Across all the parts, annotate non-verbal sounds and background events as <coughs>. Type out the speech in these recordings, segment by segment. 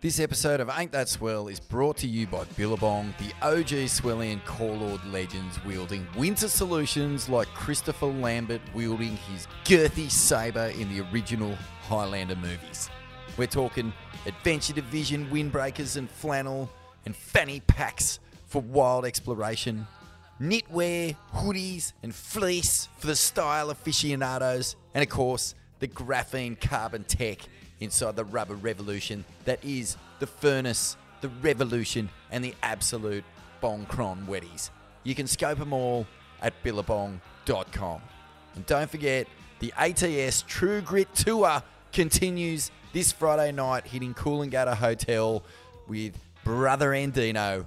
This episode of Ain't That Swell is brought to you by Billabong, the OG Swellian Core Lord legends wielding winter solutions like Christopher Lambert wielding his girthy sabre in the original Highlander movies. We're talking Adventure Division windbreakers and flannel and fanny packs for wild exploration, knitwear, hoodies, and fleece for the style aficionados, and of course, the graphene carbon tech inside the rubber revolution that is the furnace, the revolution, and the absolute Bongcron Weddies. You can scope them all at billabong.com. And don't forget, the ATS True Grit Tour continues this Friday night hitting Coolangatta Hotel with Brother Andino,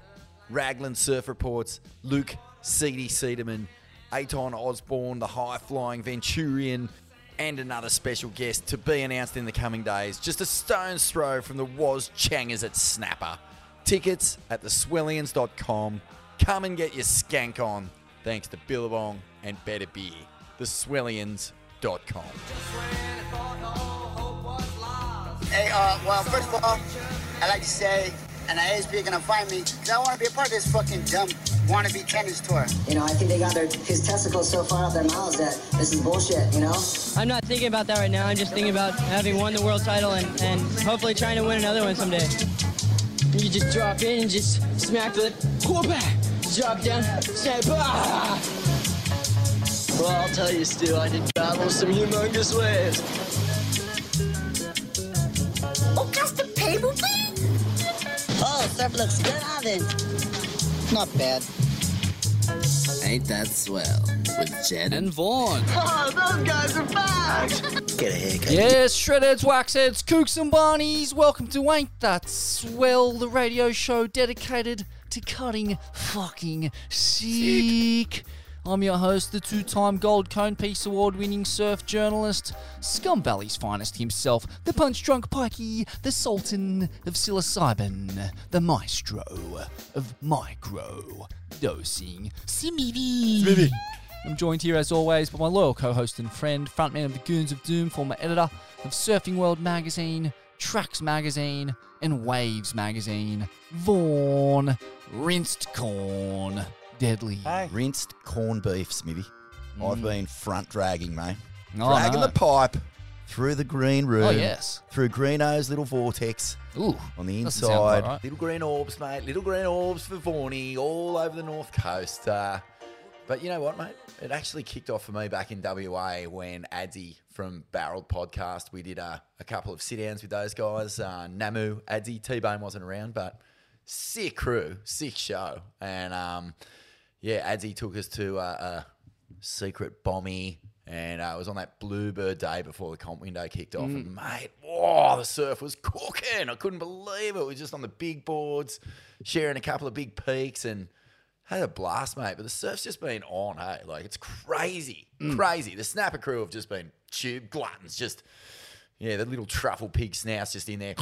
Raglan Surf Reports, Luke Seedy Cedarman, Aton Osborne, the high flying Venturian, and another special guest to be announced in the coming days. Just a stone's throw from the Was Changers at Snapper. Tickets at theswellians.com. Come and get your skank on. Thanks to Billabong and Better Beer. Theswellians.com. Hey, uh, well, first of all, I'd like to say, and I is big gonna find me, 'cause I wanna be a part of this fucking dumb wannabe tennis tour. You know, I think they got their his testicles so far up their mouths that this is bullshit. You know. I'm not thinking about that right now. I'm just thinking about having won the world title and, and hopefully trying to win another one someday. You just drop in and just smack the quarterback. Drop down, snap. Ah! Well, I'll tell you, Stu, I did battle some humongous waves. Oh, just a paper plane? Oh, surf looks good, Alvin. Not bad. Ain't that swell? With Jed and Vaughn. <laughs> Oh, those guys are back! <laughs> Get a haircut. Yes, shredheads, waxheads, kooks and barneys. Welcome to Ain't That Swell, the radio show dedicated to cutting fucking sick. I'm your host, the two-time Gold Cone Piece Award-winning surf journalist, Scum Valley's finest himself, the punch-drunk pikey, the sultan of psilocybin, the maestro of micro dosing, Smithy. I'm joined here as always by my loyal co-host and friend, frontman of the Goons of Doom, former editor of Surfing World magazine, Tracks magazine, and Waves magazine, Vaughn Rinsed Corn Deadly. Rinsed corned beef, Smithy. I've been front dragging, mate. Oh, dragging no. the pipe through the green room. Oh, yes. Through Greenough's little vortex Ooh, on the doesn't sound quite inside. right. Little green orbs, mate. Little green orbs for Vaughny all over the north coast. Uh, but you know what, mate? It actually kicked off for me back in WA when Adzi from Barreled Podcast, we did a, a couple of sit downs with those guys. Uh, Namu, Adzi, T Bone wasn't around, but sick crew, sick show. And um, yeah, Adzi took us to a, a secret bommy. And uh, it was on that Bluebird day before the comp window kicked off. And mate, whoa, the surf was cooking. I couldn't believe it. We were just on the big boards, sharing a couple of big peaks and had a blast, mate. But the surf's just been on, hey? Like, it's crazy. Crazy. The snapper crew have just been tube gluttons. Just, yeah, the little truffle pig snouts just in there.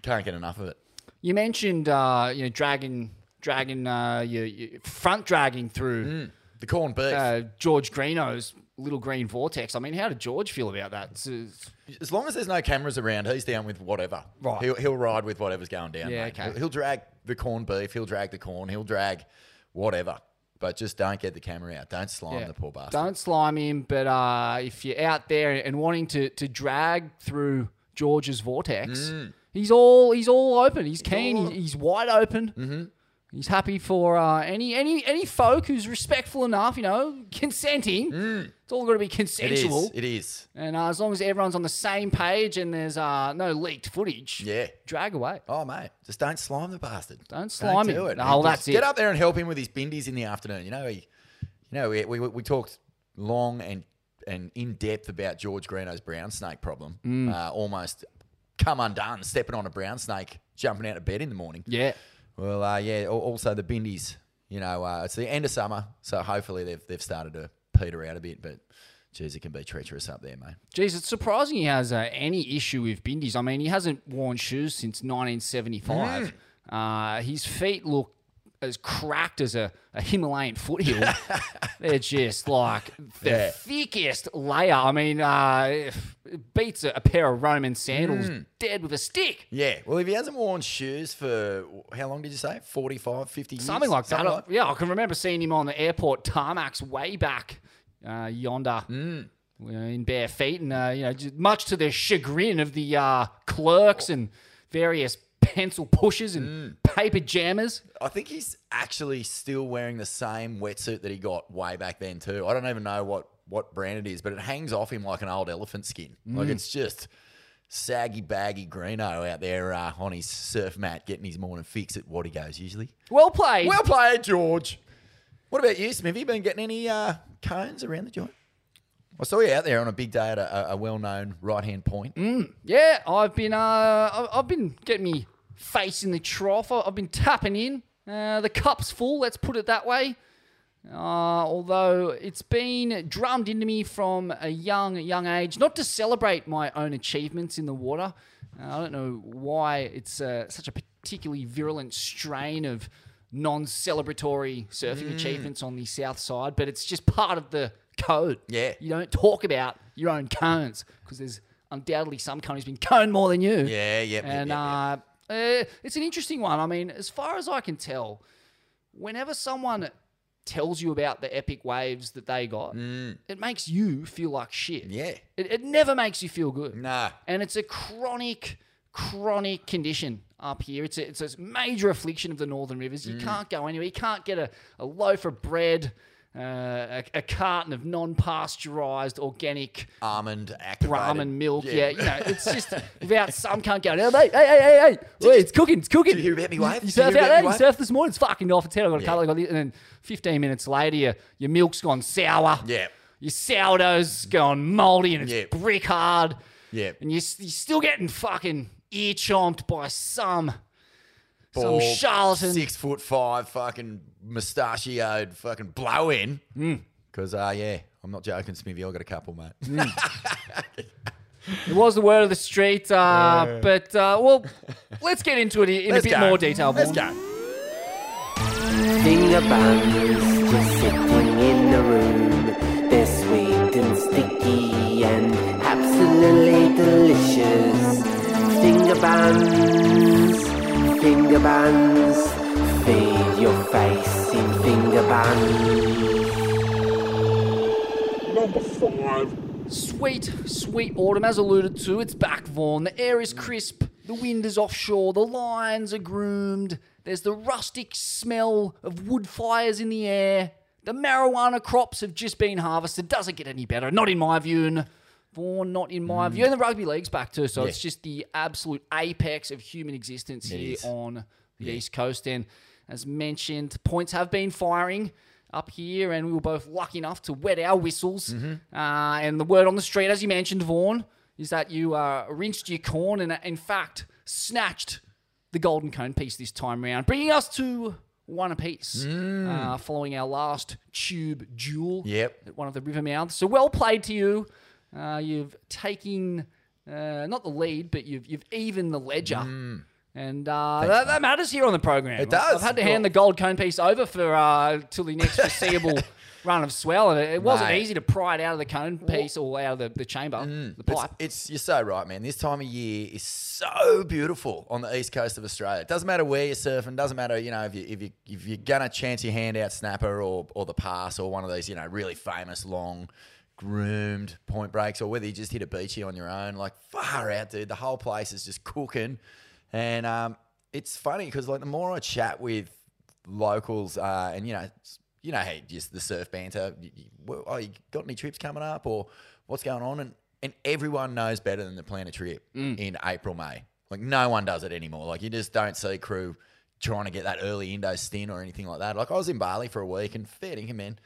Can't get enough of it. You mentioned, uh, you know, dragging, dragging, uh, you, you front dragging through The corn beef. uh, George Greenough's little green vortex. I mean, how did George feel about that? It's, it's- As long as there's no cameras around, he's down with whatever. Right. He'll, he'll ride with whatever's going down. Yeah, mate. okay. He'll, he'll drag the corned beef. He'll drag the corn. He'll drag whatever. But just don't get the camera out. Don't slime yeah. the poor bastard. Don't slime him, but uh, if you're out there and wanting to, to drag through George's vortex, he's all he's all open. He's keen. all- he's, he's wide open. Mm-hmm. He's happy for uh, any any any folk who's respectful enough, you know, consenting. It's all got to be It is. consensual. It is. And uh, as long as everyone's on the same page and there's uh, no leaked footage, Yeah. drag away. Oh, mate. Just don't slime the bastard. Don't slime do him. it. No, that's it. Get up there and help him with his bindies in the afternoon. You know, he, you know, we, we, we talked long and and in depth about George Greenough's brown snake problem. Mm. Uh, almost come undone, stepping on a brown snake, jumping out of bed in the morning. Yeah. Well, uh, yeah. al- Also the bindies. You know, uh, it's the end of summer, so hopefully they've they've started to peter out a bit. But geez, it can be treacherous up there, mate. Geez, it's surprising he has uh, any issue with bindies. I mean, he hasn't worn shoes since 1975. Uh, his feet look as cracked as a, a Himalayan foothill. <laughs> They're just like the Yeah. thickest layer. I mean, uh, it beats a, a pair of Roman sandals Mm. dead with a stick. Yeah. Well, if he hasn't worn shoes for how long did you say? 45, 50 years? Something like that. Yeah, I can remember seeing him on the airport tarmacs way back uh, yonder. Mm. uh, In bare feet, and uh, you know, just much to the chagrin of the uh, clerks and various pencil pushers and Mm. paper jammers. I think he's actually still wearing the same wetsuit that he got way back then too. I don't even know what what brand it is, but it hangs off him like an old elephant skin. Like Mm. it's just saggy, baggy Greenough out there uh, on his surf mat, getting his morning fix at what he goes usually. Well played. Well played, George. What about you, Smithy? Been getting any uh, cones around the joint? I saw you out there on a big day at a, a well-known right-hand point. Yeah, I've been uh, I've been getting me face in the trough. I've been tapping in. Uh, the cup's full. Let's put it that way. Uh, although it's been drummed into me from a young young age, not to celebrate my own achievements in the water. Uh, I don't know why it's uh, such a particularly virulent strain of non-celebratory surfing Mm. achievements on the south side, but it's just part of the code. Yeah. You don't talk about your own cones because there's undoubtedly some country's been coned more than you. Yeah, yep, yep, And yep, uh, it's an interesting one. I mean, as far as I can tell, whenever someone tells you about the epic waves that they got, it makes you feel like shit. Mm. Yeah. It, it never makes you feel good. Nah. And it's a chronic, chronic condition up here. It's a, it's a major affliction of the northern rivers. Mm. You can't go anywhere. You can't get a, a loaf of bread, uh, a, a carton of non-pasteurized organic Almond activated. Milk. Yeah. Yeah. you know, it's just <laughs> without some cunt going, oh, mate, hey, hey, hey, hey, Wait, it's cooking, it's cooking. Did you hear about me wave? You you surf out there, you surf this morning, it's fucking off its head. I got a Yeah. got, and then 15 minutes later, your, your milk's gone sour. Yeah. Your sourdough's gone moldy and it's Yeah. brick hard. Yeah. And you're, you're still getting fucking ear chomped by some some charlatan. Six foot five, fucking mustachioed, fucking blow in. Hmm. Because, uh, yeah, I'm not joking, Smithy. I got a couple, mate. <laughs> It was the word of the street. Uh, But, uh, well, let's get into it in Let's a bit go. more detail. Let's Vaughan. go. Finger buns just sitting in the room. They're sweet and sticky and absolutely delicious. Finger buns, finger buns. Feed your face in finger buns. Number five. Sweet, sweet autumn, as alluded to, it's back, Vaughn. The air is crisp, the wind is offshore, the lines are groomed, there's the rustic smell of wood fires in the air, the marijuana crops have just been harvested. Doesn't get any better, not in my view. and Vaughn, not in my view. Mm. And the rugby league's back too, so Yeah. it's just the absolute apex of human existence It here is. on the East Coast. And as mentioned, points have been firing up here, and we were both lucky enough to wet our whistles. Mm-hmm. Uh, and the word on the street, as you mentioned, Vaughan, is that you uh, rinsed your corn and, in fact, snatched the golden cone piece this time round, bringing us to one apiece uh, following our last tube duel Mm. Yep. at one of the river mouths. So well played to you. Uh, you've taken uh, not the lead, but you've you've evened the ledger. And uh, that, that matters here on the program. Mm. It does. I've had to hand the gold cone piece over for uh, till the next <laughs> foreseeable run of swell, and it, it wasn't easy to pry it out of the cone piece or out of the, the chamber, the It's, pipe. it's you're so right, man. This time of year is so beautiful on the east coast of Australia. It doesn't matter where you're surfing. Doesn't matter, you know, if you if you if you're gonna chance your hand out snapper or or the pass or one of these, you know, really famous long groomed point breaks or whether you just hit a beachy on your own. Like far out, dude. The whole place is just cooking, and um, it's funny because like the more I chat with locals, uh, and you know, you know, hey, just the surf banter. You, you, well, oh, you got any trips coming up, or what's going on? And and everyone knows better than to plan a trip in April, May. Like no one does it anymore. Like you just don't see crew trying to get that early Indo stint or anything like that. Like I was in Bali for a week, and fair dinkum, man.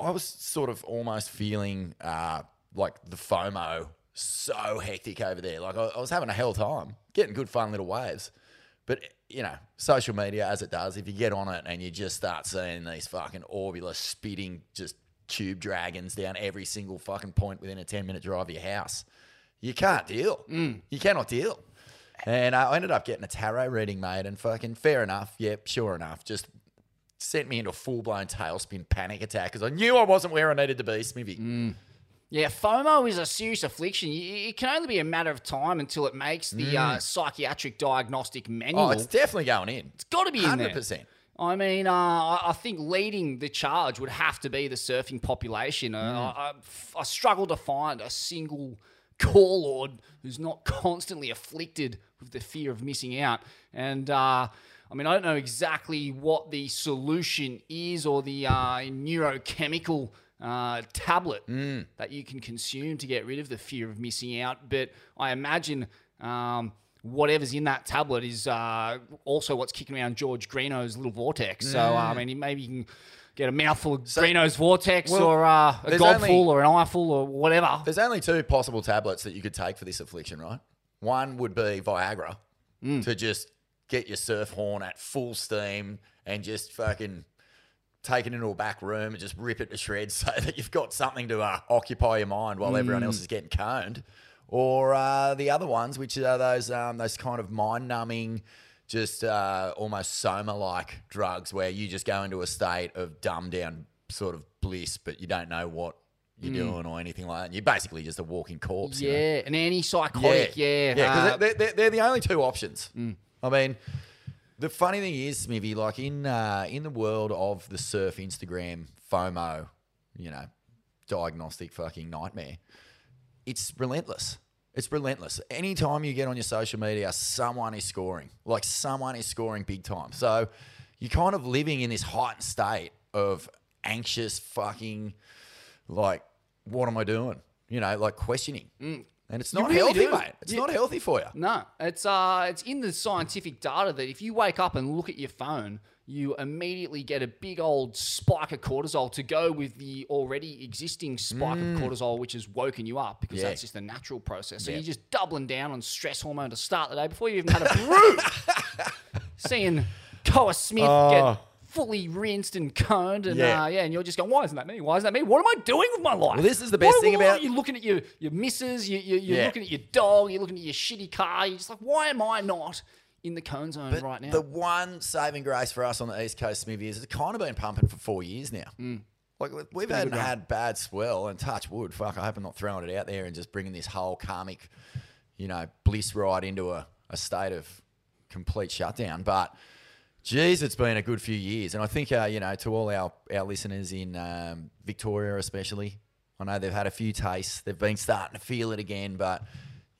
I was sort of almost feeling uh, like the FOMO so hectic over there. Like I, I was having a hell time, getting good fun little waves. But you know, social media as it does, if you get on it and you just start seeing these fucking Orbula spitting just tube dragons down every single fucking point within a ten minute drive of your house, you can't deal. You cannot deal. And uh, I ended up getting a tarot reading, made, and fucking fair enough. Yep, sure enough. Just sent me into a full blown tailspin panic attack because I knew I wasn't where I needed to be, Smithy. Mm. Yeah, FOMO is a serious affliction. It can only be a matter of time until it makes the uh, psychiatric diagnostic manual. Mm. Oh, it's definitely going in. it's got to be in there. 100%. I mean, uh, I think leading the charge would have to be the surfing population. Uh, Mm. I, I- I struggle to find a single core lord who's not <laughs> constantly afflicted with the fear of missing out. And uh, I mean, I don't know exactly what the solution is or the uh, neurochemical uh, tablet Mm. that you can consume to get rid of the fear of missing out. But I imagine. Um, Whatever's in that tablet is uh, also what's kicking around George Greenough's little vortex. So uh, I mean, maybe you can get a mouthful of Greenough's vortex, well, or uh, a only- or an eyeful, or whatever. There's only two possible tablets that you could take for this affliction, right? One would be Viagra Mm. to just get your surf horn at full steam and just fucking take it into a back room and just rip it to shreds <laughs> so that you've got something to uh, occupy your mind while everyone Mm. else is getting coned. Or uh, the other ones, which are those um, those kind of mind numbing, just uh, almost soma like drugs where you just go into a state of dumbed down sort of bliss, but you don't know what you're Mm. doing or anything like that. You're basically just a walking corpse. you know? Yeah, an antipsychotic. Yeah, yeah, because uh, they're, they're, they're the only two options. I mean, the funny thing is, Smithy, like in uh, in the world of the surf Instagram FOMO, you know, diagnostic fucking nightmare, it's relentless. It's relentless. Anytime you get on your social media, someone is scoring. Like someone is scoring big time. So you're kind of living in this heightened state of anxious fucking like, what am I doing? You know, like questioning. And it's not really healthy, do. mate. It's You- not healthy for you. No, it's uh, it's in the scientific data that if you wake up and look at your phone, you immediately get a big old spike of cortisol to go with the already existing spike Mm. of cortisol, which has woken you up because Yeah. that's just a natural process. So Yeah. you're just doubling down on stress hormone to start the day before you even had a brew. <laughs> Seeing Koa Smith Oh. get fully rinsed and coned, and Yeah. uh, yeah, and you're just going, "Why isn't that me? Why isn't that me? What am I doing with my life?" Well, this is the best thing about- you're looking at your your missus, you, you, you're Yeah. looking at your dog, you're looking at your shitty car. You're just like, why am I not in the cone zone But right now? the one saving grace for us on the East Coast, Smithy, is it's kind of been pumping for four years now. Like we- we've had had bad swell and touch wood. Fuck, I hope I'm not throwing it out there and just bringing this whole karmic, you know, bliss ride into a, a state of complete shutdown. But geez, it's been a good few years, and I think uh, you know to all our our listeners in um, Victoria especially, I know they've had a few tastes. They've been starting to feel it again, but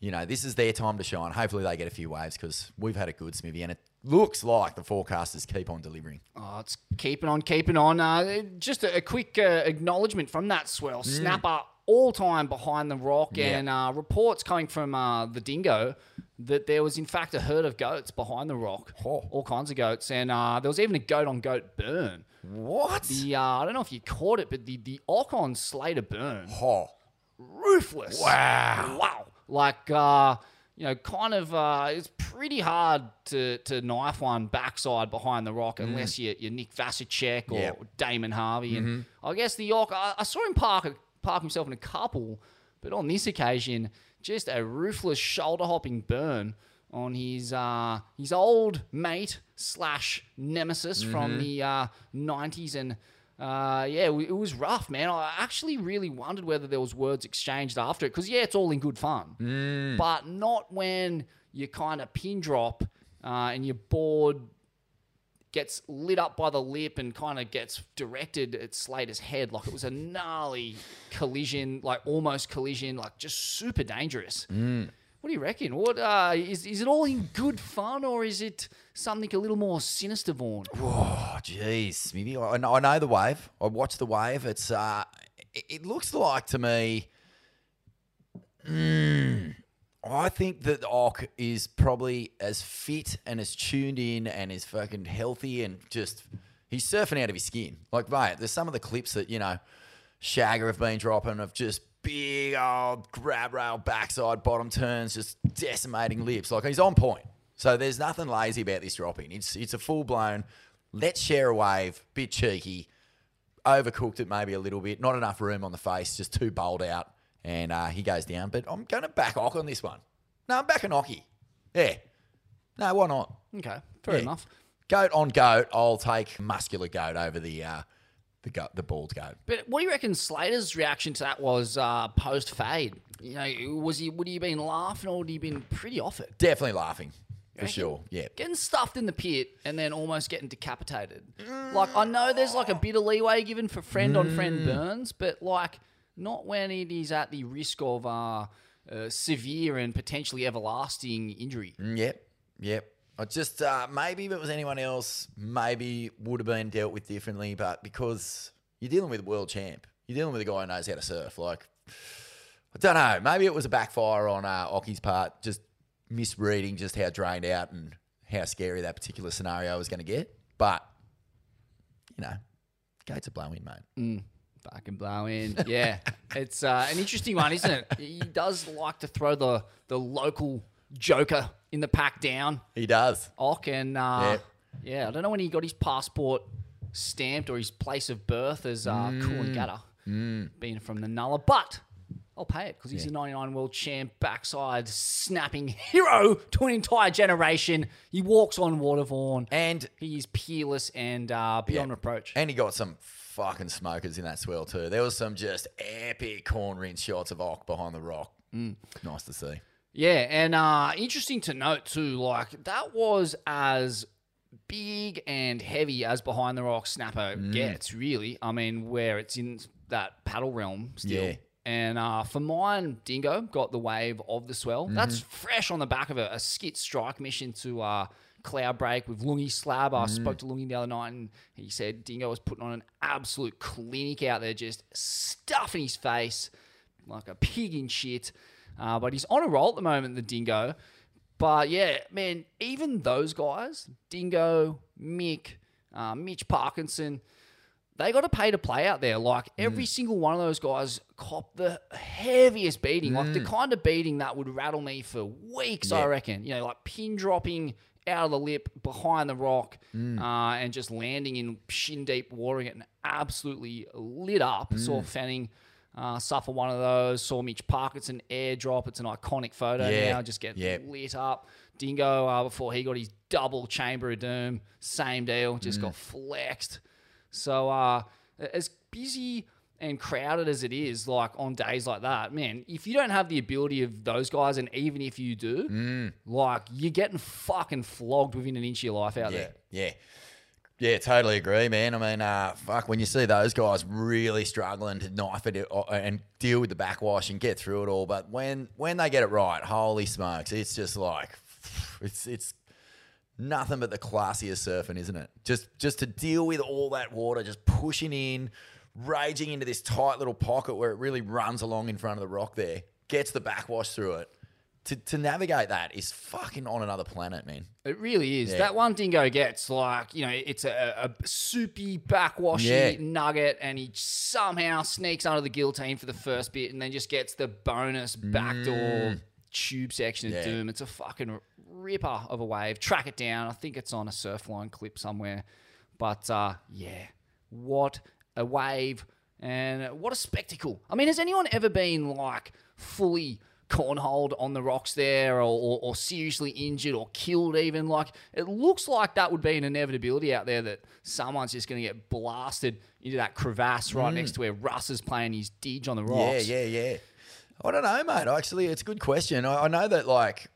you know this is their time to shine. Hopefully they get a few waves because we've had a good Smithy, and it looks like the forecasters keep on delivering. Oh, it's keeping on, keeping on. Uh, just a, a quick uh, acknowledgement from that swell. Snapper all time behind the rock, Mm. Yeah. and uh, reports coming from uh, the dingo that there was in fact a herd of goats behind the rock. Oh. All kinds of goats, and uh, there was even a goat on goat burn. What? The uh, I don't know if you caught it, but the the Ocon Slater burn. Oh, ruthless. Wow. Wow. Like, uh, you know, kind of, uh, it's pretty hard to, to knife one backside behind the rock unless you, you're Nick Vasicek or Mm. Yeah. Damon Harvey. And Mhm. I guess the York, I, I saw him park, park himself in a couple, but on this occasion, just a ruthless shoulder hopping burn on his uh, his old mate slash nemesis from Mhm. the uh, 90s and uh, yeah, it was rough, man. I actually really wondered whether there was words exchanged after it because yeah, it's all in good fun, Mm. but not when you kind of pin drop uh, and you're board gets lit up by the lip and kind of gets directed at Slater's head like it was a gnarly collision, like almost collision, like just super dangerous. Mm. What do you reckon? What uh, is is it all in good fun or is it something a little more sinister, Vaughn? Oh, jeez, maybe I, I know- I know the wave. I watched the wave. It's uh, it, it looks like to me. Mm, I think that Ock is probably as fit and as tuned in and is fucking healthy and just he's surfing out of his skin. Like, mate, there's some of the clips that you know Shagger have been dropping of just big old grab rail backside bottom turns, just decimating lips. Like he's on point. So there's nothing lazy about this dropping. It's it's a full blown. Let's share a wave, bit cheeky, overcooked it maybe a little bit, not enough room on the face, just too bowled out, and uh, he goes down. But I'm going to back Ock on this one. No, I'm backing Occy. Yeah. No, why not? Okay, fair Yeah. enough. goat on goat, I'll take muscular goat over the uh, the goat, the bald goat. But what do you reckon Slater's reaction to that was uh, post fade? You know, was he would he have been laughing or would he have been pretty off it? Definitely laughing for sure. Yeah. Getting stuffed in the pit and then almost getting decapitated. Like I know there's like a bit of leeway given for friend on Mm. friend burns, but like not when it is at the risk of uh, uh, severe and potentially everlasting injury. Mm, Yep. Yep. I just uh, maybe if it was anyone else, maybe would have been dealt with differently. But because you're dealing with a world champ, you're dealing with a guy who knows how to surf. Like I don't know. Maybe it was a backfire on uh, Occy's part, just misreading just how drained out and how scary that particular scenario was going to get. But you know, gates are blowing, mate. Mm, fucking blow in. Yeah. <laughs> it's uh, an interesting one, isn't it? He does like to throw the, the local joker in the pack down. He does. Ock and uh, Yeah. yeah. I don't know when he got his passport stamped or his place of birth as uh, Coolangatta, Mm. being from the Nulla, but I'll pay it because he's a 99 world champ, backside snapping hero to an entire generation. He walks on Watervaughan and he is peerless and uh, beyond Yeah. reproach. And he got some fucking smokers in that swell too. There was some just epic corn rinse shots of Ock behind the rock. Mm. Nice to see. Yeah, and uh, interesting to note too, like that was as big and heavy as behind the rock snapper Mm. gets, really. I mean, where it's in that paddle realm still. Yeah. And uh, for mine, Dingo got the wave of the swell. That's Mhm. fresh on the back of a, a skit strike mission to uh, Cloud Break with Lungy Slab. I Mm. spoke to Lungy the other night and he said Dingo was putting on an absolute clinic out there, just stuffing his face like a pig in shit. Uh, but he's on a roll at the moment, the Dingo. But yeah, man, even those guys, Dingo, Mick, uh, Mitch Parkinson, they got to pay to play out there. Like every single one of those guys cop the heaviest beating, like the Mm. kind of beating that would rattle me for weeks, I reckon. You know, like pin dropping out of the lip behind the rock Mm. uh, and just landing in shin deep water, and absolutely lit up. Saw Mm. Fanning uh, suffer one of those. Saw Mitch Parkinson airdrop. It's an iconic photo Yeah. now. Just get Yeah. lit up. Dingo uh, before he got his double chamber of doom, same deal. Just Mm. got flexed. So uh, as busy and crowded as it is, like on days like that, man, if you don't have the ability of those guys, and even if you do, Mm. like you're getting fucking flogged within an inch of your life out Yeah, there. yeah. Yeah, totally agree, man. I mean, uh, fuck, when you see those guys really struggling to knife it uh, and deal with the backwash and get through it all, but when when they get it right, holy smokes, it's just like <sighs> it's it's nothing but the classiest surfing, isn't it? Just just to deal with all that water, just pushing in, raging into this tight little pocket where it really runs along in front of the rock there, gets the backwash through it. To, to navigate that is fucking on another planet, man. It really is. Yeah. That one dingo gets like, you know, it's a, a soupy, backwashy Yeah. nugget, and he somehow sneaks under the guillotine for the first bit and then just gets the bonus backdoor Mm. tube section of Yeah. doom. It's a fucking ripper of a wave. Track it down. I think it's on a surfline clip somewhere. But uh, yeah, what a wave and what a spectacle. I mean, has anyone ever been like fully cornholed on the rocks there or, or, or seriously injured or killed even? Like, it looks like that would be an inevitability out there that someone's just going to get blasted into that crevasse right Mm. next to where Russ is playing his didge on the rocks. Yeah, yeah, yeah. I don't know, mate. Actually, it's a good question. I, I know that like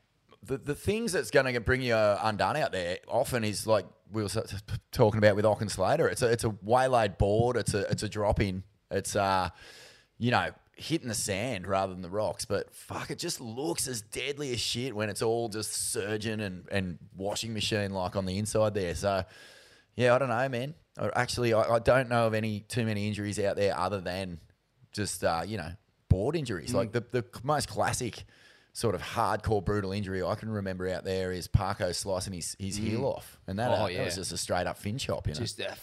the, the things that's going to bring you undone out there often is like we were talking about with Ocken Slater. It's a it's a waylaid board. It's a it's a drop in. It's uh you know hitting the sand rather than the rocks. But fuck, it just looks as deadly as shit when it's all just surging and and washing machine like on the inside there. So. Yeah, I don't know, man. I- Actually, I, I don't know of any too many injuries out there other than just uh, you know board injuries. Mm. Like the the most classic sort of hardcore brutal injury I can remember out there is Parko slicing his, his Mm. heel off, and that, Oh, uh, that was just a straight up fin chop. You know, Just a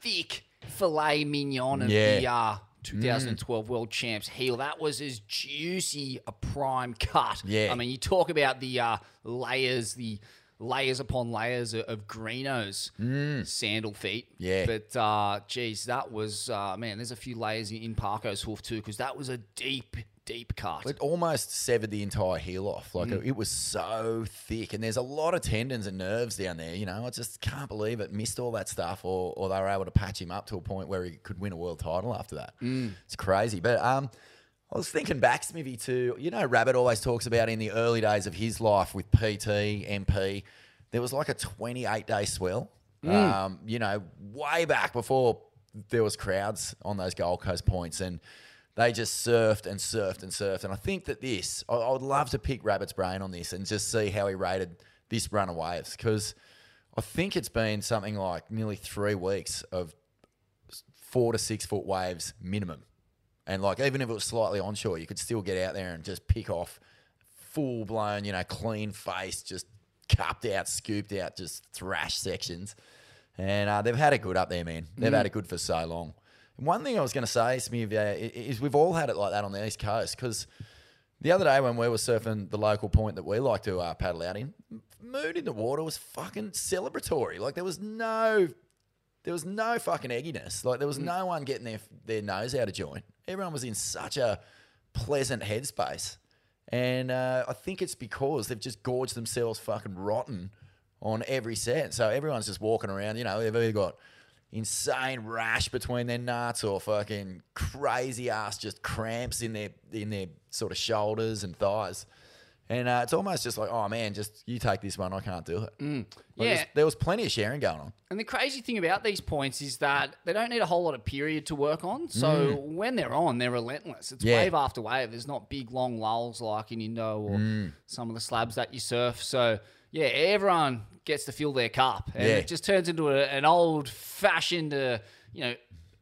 thick filet mignon of Yeah. the uh, 2012 World Champs heel. That was as juicy a prime cut. Yeah. I mean, you talk about the uh, layers, the layers upon layers of, Greenough's sandal feet. Mm. Yeah. But, uh, geez, that was, uh, man, there's a few layers in, in Parko's hoof too, because that was a deep, deep cut. It almost severed the entire heel off. Like Mm. it was so thick, and there's a lot of tendons and nerves down there. You know, I just can't believe it missed all that stuff, or or they were able to patch him up to a point where he could win a world title after that. Mm. It's crazy. But um, I was thinking back, Smithy, to you know, Rabbit always talks about in the early days of his life with PT, MP, there was like a 28 day swell. Mm. Um, you know, way back before there was crowds on those Gold Coast points, and they just surfed and surfed and surfed. And I think that this, I, I would love to pick Rabbit's brain on this and just see how he rated this run of waves because I think it's been something like nearly three weeks of four to six foot waves minimum. And like even if it was slightly onshore, you could still get out there and just pick off full blown, you know, clean face, just cupped out, scooped out, just thrash sections. And uh, they've had it good up there, man. They've Mm. had it good for so long. One thing I was going to say, Smith, is we've all had it like that on the East Coast because the other day when we were surfing the local point that we like to uh, paddle out in, mood in the water was fucking celebratory. Like there was no, there was no fucking egginess. Like there was no one getting their their nose out of joint. Everyone was in such a pleasant headspace, and uh, I think it's because they've just gorged themselves fucking rotten on every set. So everyone's just walking around. You know, they've either got insane rash between their nuts or fucking crazy ass just cramps in their in their sort of shoulders and thighs. And uh, it's almost just like, oh man, just you take this one, I can't do it. Like, Mm. Yeah. there was plenty of sharing going on. And the crazy thing about these points is that they don't need a whole lot of period to work on. So Mm. when they're on, they're relentless. It's Yeah. wave after wave. There's not big long lulls like in Indo or Mm. some of the slabs that you surf. So yeah, everyone gets to fill their cup, and Yeah. it just turns into a, an old fashioned, uh, you know,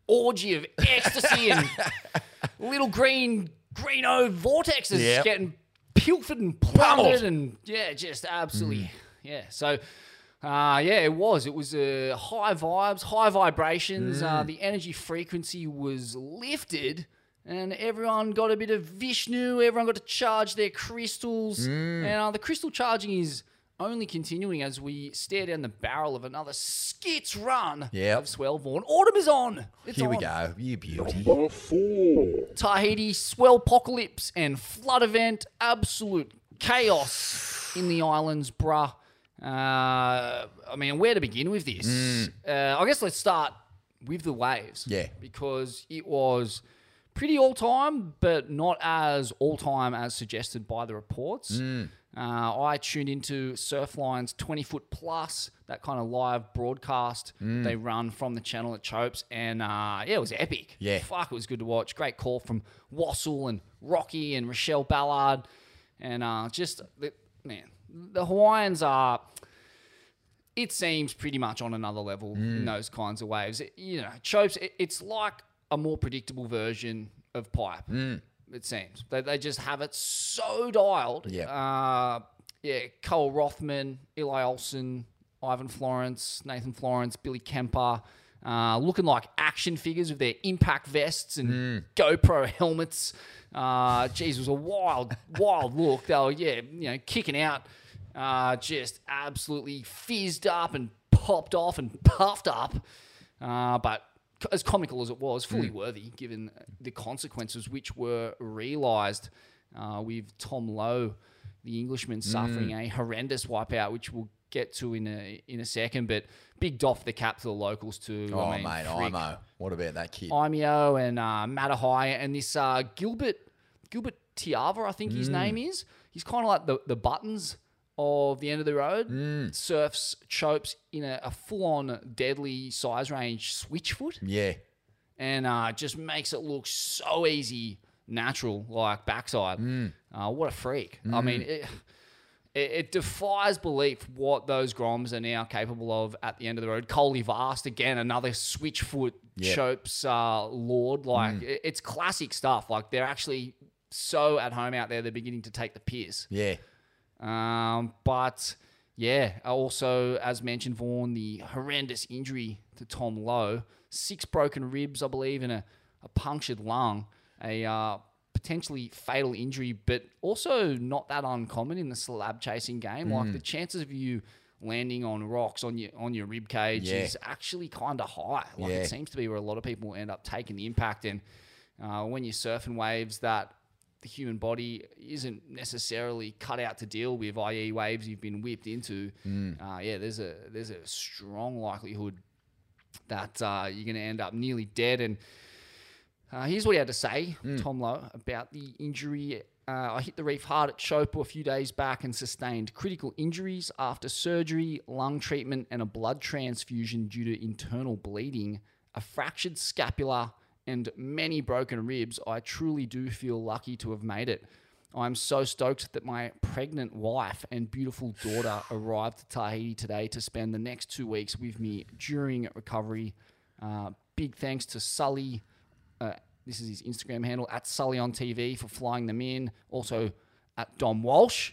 orgy of ecstasy and <laughs> little green Greenough vortexes Yep. getting pilfered and plummeted and yeah, just absolutely yeah. So. Uh, yeah, it was. It was uh, high vibes, high vibrations. Uh, Mm. the energy frequency was lifted, and everyone got a bit of Vishnu. Everyone got to charge their crystals, Mm. and uh, the crystal charging is only continuing as we stare down the barrel of another skits run Yep. of Swellvorn. Autumn is on. It's Here we on. go. You beauty. Tahiti, swell apocalypse, and flood event. Absolute chaos in the islands, bruh. Uh, I mean, where to begin with this? Mm. Uh, I guess let's start with the waves. Yeah. Because it was pretty all time, but not as all time as suggested by the reports. Mm. Uh, I tuned into Surfline's 20 foot plus, that kind of live broadcast Mm. they run from the channel at Chopes, and uh, yeah, it was epic. Yeah. Fuck, it was good to watch. Great call from Wassel and Rocky and Rochelle Ballard. And uh, just, the, man, the Hawaiians are, it seems pretty much on another level in Mm. those kinds of waves. It- you know, Chopes, it, it's like a more predictable version of Pipe. Mm. It seems they, they just have it so dialed. Yeah. Uh, yeah. Koa Rothman, Eli Olson, Ivan Florence, Nathan Florence, Billy Kemper, uh, looking like action figures with their impact vests and Mm. GoPro <laughs> helmets. Uh, geez, it was a wild, <laughs> wild look. They were, yeah, you know, kicking out, uh, just absolutely fizzed up and popped off and puffed up. Uh, but as comical as it was, fully Mm. worthy given the consequences which were realised uh, with Tom Lowe, the Englishman, suffering Mm. a horrendous wipeout, which we'll get to in a in a second. But big doff the cap to the locals too. Oh, I mean, mate, frick. IMO. What about that kid? Imeo and uh, Matahi and this uh, Gilbert Gilbert Tiava, I think his Mm. name is. He's kind of like the, the buttons of the end of the road. Mm. Surfs chopes in a, a full on deadly size range switchfoot Yeah. and uh, just makes it look so easy, natural, like backside. Uh, what a freak! I Mm. mean, it, it, it defies belief what those Groms are now capable of at the end of the road. Kauli Vaast again, another switchfoot Yep. Chopes uh, Lord. Like Mm. it- it's classic stuff. Like they're actually so at home out there. They're beginning to take the piss. Yeah. Um, but yeah, also as mentioned, Vaughan, the horrendous injury to Tom Lowe, six broken ribs, I believe, and a, a punctured lung, a uh, potentially fatal injury, but also not that uncommon in the slab chasing game. Like Mm. the chances of you landing on rocks on your on your rib cage Yeah. is actually kind of high. Like Yeah. it seems to be where a lot of people end up taking the impact. And uh, when you're surfing waves that the human body isn't necessarily cut out to deal with, i.e., waves you've been whipped into. Uh, yeah, there's a there's a strong likelihood that uh, you're going to end up nearly dead. And uh, here's what he had to say, Tom Lowe, about the injury. Uh, I hit the reef hard at Chopo a few days back and sustained critical injuries after surgery, lung treatment, and a blood transfusion due to internal bleeding, a fractured scapula, and many broken ribs. I truly do feel lucky to have made it. I'm so stoked that my pregnant wife and beautiful daughter <sighs> arrived to Tahiti today to spend the next two weeks with me during recovery. Uh, big thanks to Sully. Uh, this is his Instagram handle at Sully on TV for flying them in. Also at Dom Walsh.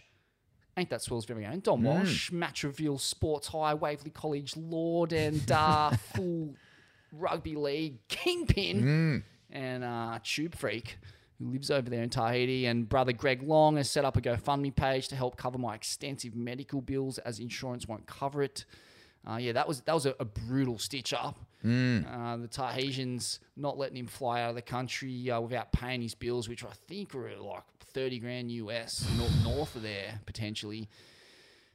Ain't that Swell's very own? Dom Walsh, Matraville Sports High, Waverley College Lord, and uh, <laughs> full rugby league kingpin and uh, Tube Freak, who lives over there in Tahiti. And brother Greg Long has set up a GoFundMe page to help cover my extensive medical bills as insurance won't cover it. Uh, yeah, that was that was a, a brutal stitch up. Uh, the Tahitians not letting him fly out of the country uh, without paying his bills, which I think were like thirty grand US north, north of there potentially.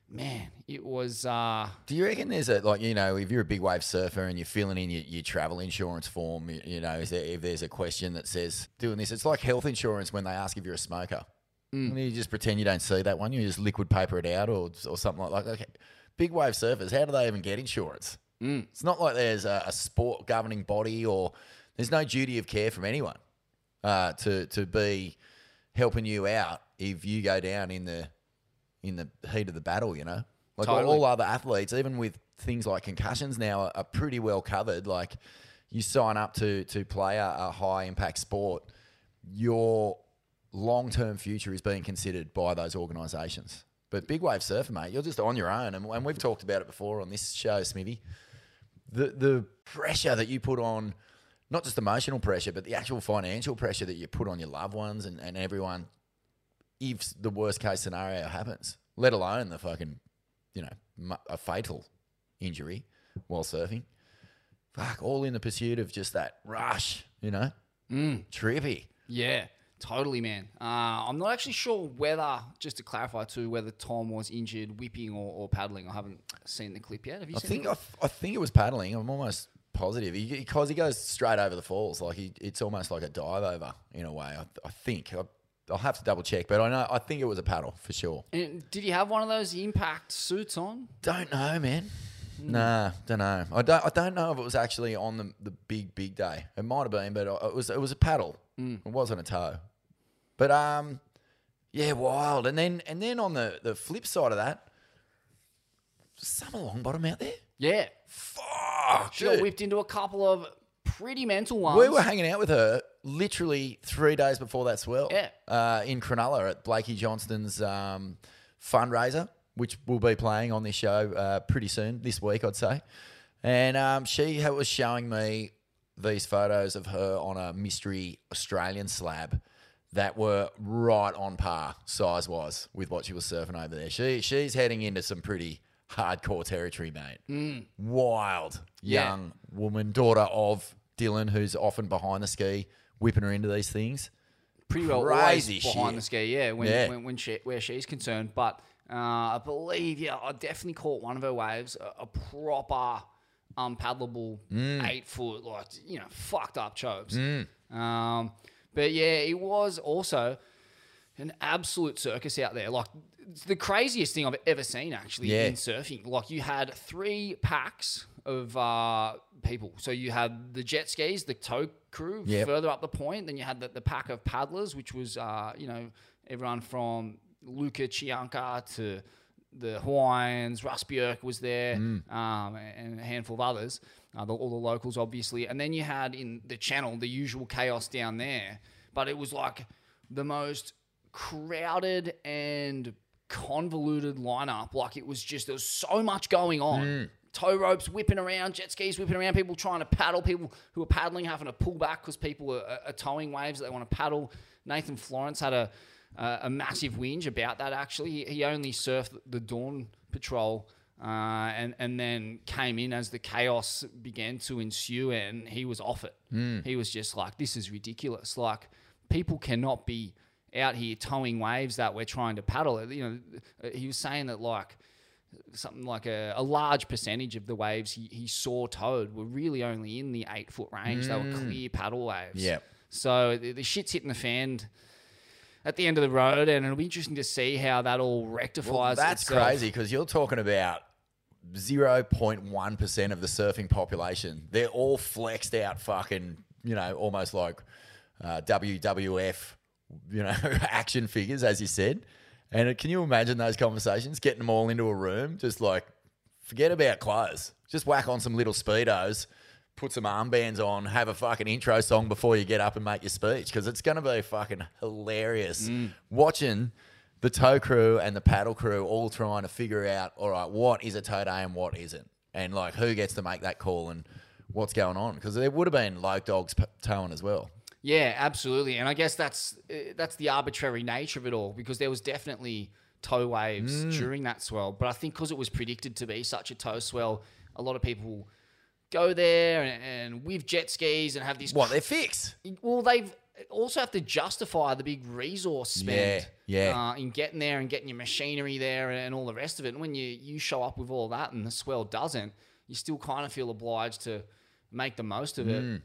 Man, it was. Uh, Do you reckon there's a like you know if you're a big wave surfer and you're filling in your, your travel insurance form, you, you know, is there, if there's a question that says doing this, it's like health insurance when they ask if you're a smoker. And you just pretend you don't see that one. You just liquid paper it out or or something like that. Okay. Big wave surfers, how do they even get insurance? It's not like there's a, a sport governing body or there's no duty of care from anyone uh, to to be helping you out if you go down in the in the heat of the battle, you know? Like all- Totally. all other athletes, even with things like concussions now, are, are pretty well covered. Like you sign up to to play a, a high impact sport, your long term future is being considered by those organisations. But big wave surfer, mate, you're just on your own, and, and we've talked about it before on this show, Smithy. The the pressure that you put on, not just emotional pressure, but the actual financial pressure that you put on your loved ones and, and everyone if the worst case scenario happens, let alone the fucking, you know, a fatal injury while surfing. Fuck, all in the pursuit of just that rush, you know? Mm. Trippy. Yeah, totally, man. Uh, I'm not actually sure whether, just to clarify too, whether Tom was injured whipping or, or paddling. I haven't seen the clip yet. Have you I seen think it? I, think it was paddling. I'm almost positive because he, goes straight over the falls. Like he, it's almost like a dive over in a way. I, I think I, I'll have to double check, but I know I think it was a paddle for sure. And did he have one of those impact suits on? Don't know, man. Hmm. Nah, don't know. I don't. I don't know if it was actually on the, the big big day. It might have been, but it was it was a paddle. Hmm. It wasn't a toe. But um, yeah, wild. And then and then on the the flip side of that, Summer Longbottom out there. Yeah. Fuck, She got whipped into a couple of pretty mental ones. We were hanging out with her literally three days before that swell. Yeah. Uh, in Cronulla at Blakey Johnston's um, fundraiser, which we'll be playing on this show uh, pretty soon, this week, I'd say. And um, she was showing me these photos of her on a mystery Australian slab that were right on par size wise with what she was surfing over there. She she's heading into some pretty hardcore territory, mate. Wild Yeah. young woman, daughter of Dylan, who's often behind the ski, whipping her into these things. pretty well Crazy always behind shit. the ski, yeah, when, Yeah. when, when she, where she's concerned. But uh, I believe, yeah, I definitely caught one of her waves, a, a proper unpaddleable Mm. eight foot, like, you know, fucked up chokes. Um, but yeah, it was also an absolute circus out there. Like, it's the craziest thing I've ever seen, actually, Yeah. in surfing. Like, you had three packs of uh, people. So you had the jet skis, the tow crew Yep. further up the point. Then you had the, the pack of paddlers, which was, uh, you know, everyone from Luca Chianca to the Hawaiians. Russ Bierke was there, Mm. um, and a handful of others. Uh, the, all the locals, obviously. And then you had in the channel the usual chaos down there. But it was like the most crowded and convoluted lineup. Like it was just, there was so much going on. Tow ropes whipping around, jet skis whipping around, people trying to paddle, people who are paddling having to pull back because people are, are towing waves that they want to paddle. Nathan Florence had a, a, a massive whinge about that actually. He, he only surfed the Dawn Patrol uh, and, and then came in as the chaos began to ensue and he was off it. He was just like, this is ridiculous. Like, people cannot be out here towing waves that we're trying to paddle. You know, he was saying that like something like a, a large percentage of the waves he, he saw towed were really only in the eight foot range. They were Mm. clear paddle waves. Yep. So the, the shit's hitting the fan at the end of the road, and it'll be interesting to see how that all rectifies. Well, that's itself. crazy because you're talking about 0.1% of the surfing population. They're all flexed out fucking, you know, almost like uh, WWF, you know, <laughs> action figures, as you said. And can you imagine those conversations? Getting them all into a room, just like, forget about clothes. Just whack on some little Speedos, put some armbands on, have a fucking intro song before you get up and make your speech because it's going to be fucking hilarious mm. watching the tow crew and the paddle crew all trying to figure out, all right, what is a tow day and what isn't, and like who gets to make that call and what's going on because there would have been loke dogs p- towing as well. Yeah, absolutely. And I guess that's uh, that's the arbitrary nature of it all because there was definitely tow waves Mm. during that swell, but I think because it was predicted to be such a tow swell, a lot of people go there and, and with jet skis and have these. What they're fixed. Well, they've also have to justify the big resource spend. Yeah, yeah. Uh, in getting there and getting your machinery there and all the rest of it. And when you you show up with all that and the swell doesn't, you still kind of feel obliged to make the most of it. Mm.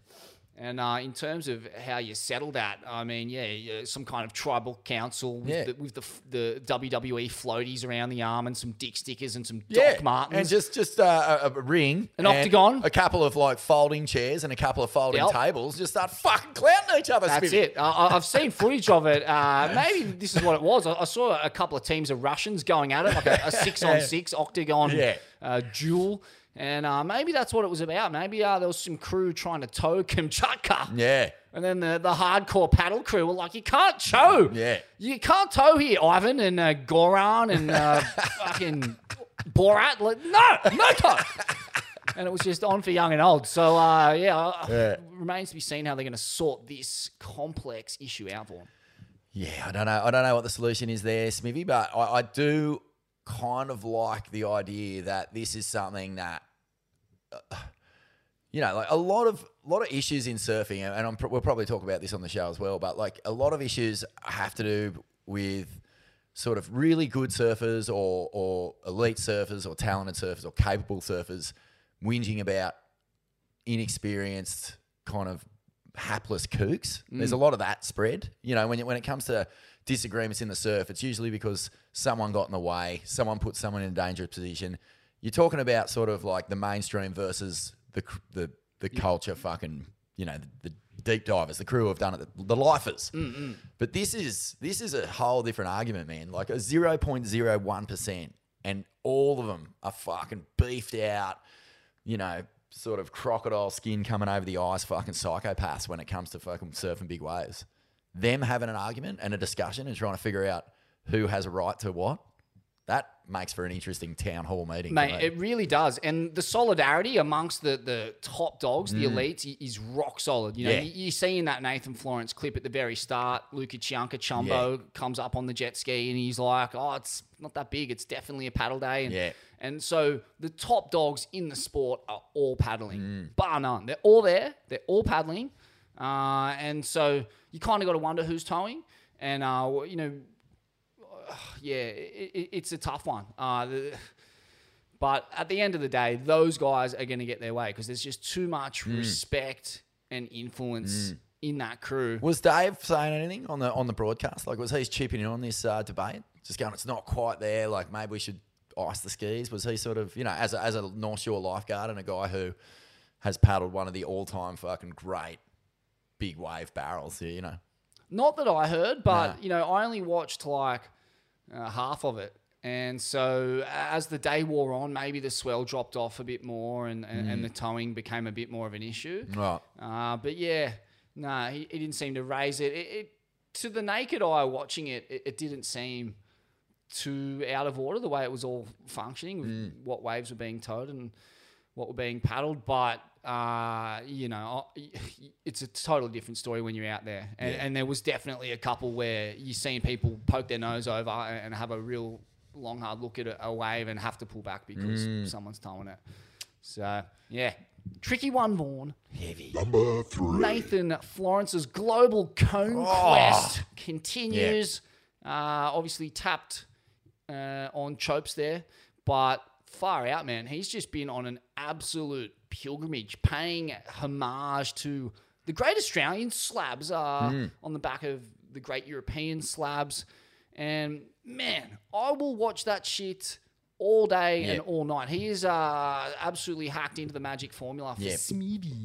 And uh, in terms of how you settle that, I mean, yeah, some kind of tribal council with, Yeah. the, with the, the WWE floaties around the arm and some dick stickers and some Yeah, Doc Martens. and just just uh, a, a ring, An octagon. a couple of like folding chairs, and a couple of folding Yep. tables. Just start fucking clowning each other. That's it. I- I've seen footage of it. Uh, maybe this is what it was. I, I saw a couple of teams of Russians going at it, like a, a six on <laughs> six octagon Yeah. uh, duel. And uh, maybe that's what it was about. Maybe uh, there was some crew trying to tow Kamchatka. <laughs> Yeah. And then the, the hardcore paddle crew were like, you can't tow. Yeah. You can't tow here, Ivan and uh, Goran and uh, <laughs> fucking Borat. Like, no, no tow. and it was just on for young and old. So, uh, yeah, uh, Yeah. remains to be seen how they're going to sort this complex issue out for them. Yeah, I don't know. I don't know what the solution is there, Smithy, but I, I do kind of like the idea that this is something that, uh, you know, like a lot of a lot of issues in surfing, and I'm, pr- we'll probably talk about this on the show as well. But like a lot of issues have to do with sort of really good surfers or or elite surfers or talented surfers or capable surfers whinging about inexperienced kind of hapless kooks. There's a lot of that spread. You know, when it, when it comes to disagreements in the surf, it's usually because someone got in the way, someone put someone in a dangerous position. You're talking about sort of like the mainstream versus the the the culture fucking, you know, the, the deep divers, the crew have done it, the, the lifers. Mm, mm. But this is this is a whole different argument, man. Like a 0.01% and all of them are fucking beefed out you know, sort of crocodile skin coming over the eyes, fucking psychopaths when it comes to fucking surfing big waves. Them having an argument and a discussion and trying to figure out who has a right to what, that makes for an interesting town hall meeting. Mate, me. it really does. And the solidarity amongst the, the top dogs, the Mm. elites, is rock solid. You know, Yeah. you, you see in that Nathan Florence clip at the very start, Luca Chianca Chumbo comes up on the jet ski and he's like, oh, it's not that big. It's definitely a paddle day. And, Yeah. and so the top dogs in the sport are all paddling, Mm. bar none. They're all there. They're all paddling. Uh, and so you kind of got to wonder who's towing. And, uh, you know, <sighs> yeah, it, it, it's a tough one. Uh, the, <sighs> but at the end of the day, those guys are going to get their way because there's just too much Mm. respect and influence in that crew. Was Dave saying anything on the on the broadcast? Like, was he chipping in on this uh, debate? Just going, it's not quite there. Like, maybe we should ice the skis. Was he sort of, you know, as a, as a North Shore lifeguard and a guy who has paddled one of the all time fucking great big wave barrels, here, you know? Not that I heard, but Nah. you know, I only watched like uh, half of it. And so as the day wore on, maybe the swell dropped off a bit more and, and, and Mm. the towing became a bit more of an issue. Right. Uh, but yeah, no, he, he didn't seem to raise it. It, it. To the naked eye watching it, it, it didn't seem too out of order the way it was all functioning, with Mm. what waves were being towed and what were being paddled. But uh, you know, it's a totally different story when you're out there. And, Yeah. and there was definitely a couple where you're seeing people poke their nose over and and have a real long hard look at a, a wave and have to pull back because Mm. someone's towing it. So yeah, Tricky One Vaughan. Heavy. Number three. Nathan Florence's global cone Oh. quest continues. Uh, obviously tapped uh, on Chopes there, but far out, man. He's just been on an absolute pilgrimage, paying homage to the great Australian slabs uh, Hmm. on the back of the great European slabs. And man, I will watch that shit all day and all night. He is uh, absolutely hacked into the magic formula for. Smeeby.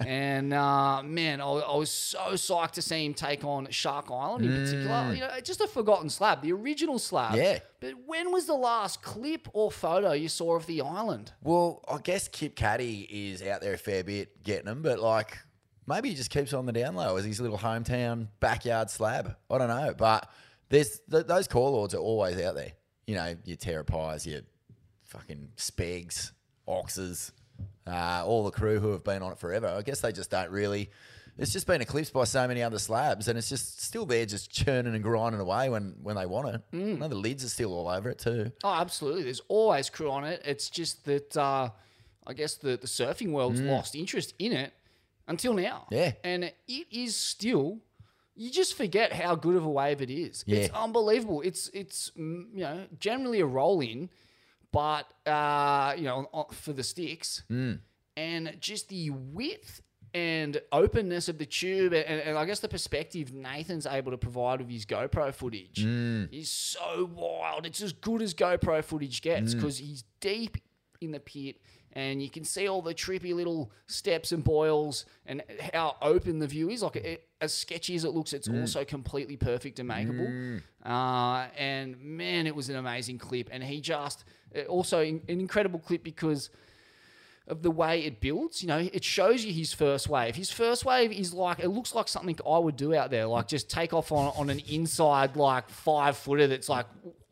<laughs> and uh, man, I, I was so psyched to see him take on Shark Island in particular. You know, just a forgotten slab, the original slab. Mm. Yeah. But when was the last clip or photo you saw of the island? Well, I guess Kip Caddy is out there a fair bit getting them, but like maybe he just keeps on the down low as his little hometown backyard slab. I don't know, but there's th- those core lords are always out there. You know, your Terrapies, your fucking Spegs, Oxes, uh, all the crew who have been on it forever. I guess they just don't really. It's just been eclipsed by so many other slabs, and it's just still there, just churning and grinding away when when they want it. Mm. The lids are still all over it too. Oh, absolutely. There's always crew on it. It's just that uh, I guess the, the surfing world's lost interest in it until now. Mm. Yeah. And it is still. You just forget how good of a wave it is. It's unbelievable. It's it's mm, you know generally a roll in, but uh, you know for the sticks Mm. and just the width and openness of the tube and, and I guess the perspective Nathan's able to provide with his GoPro footage Mm. is so wild. It's as good as GoPro footage gets Mm. because he's deep in the pit and you can see all the trippy little steps and boils and how open the view is. Like it, as sketchy as it looks, it's Mm. also completely perfect and makeable. Uh, and man, it was an amazing clip. And he just uh, also an incredible clip because of the way it builds. You know, it shows you his first wave. His first wave is like it looks like something I would do out there, like just take off on, on an inside like five footer that's like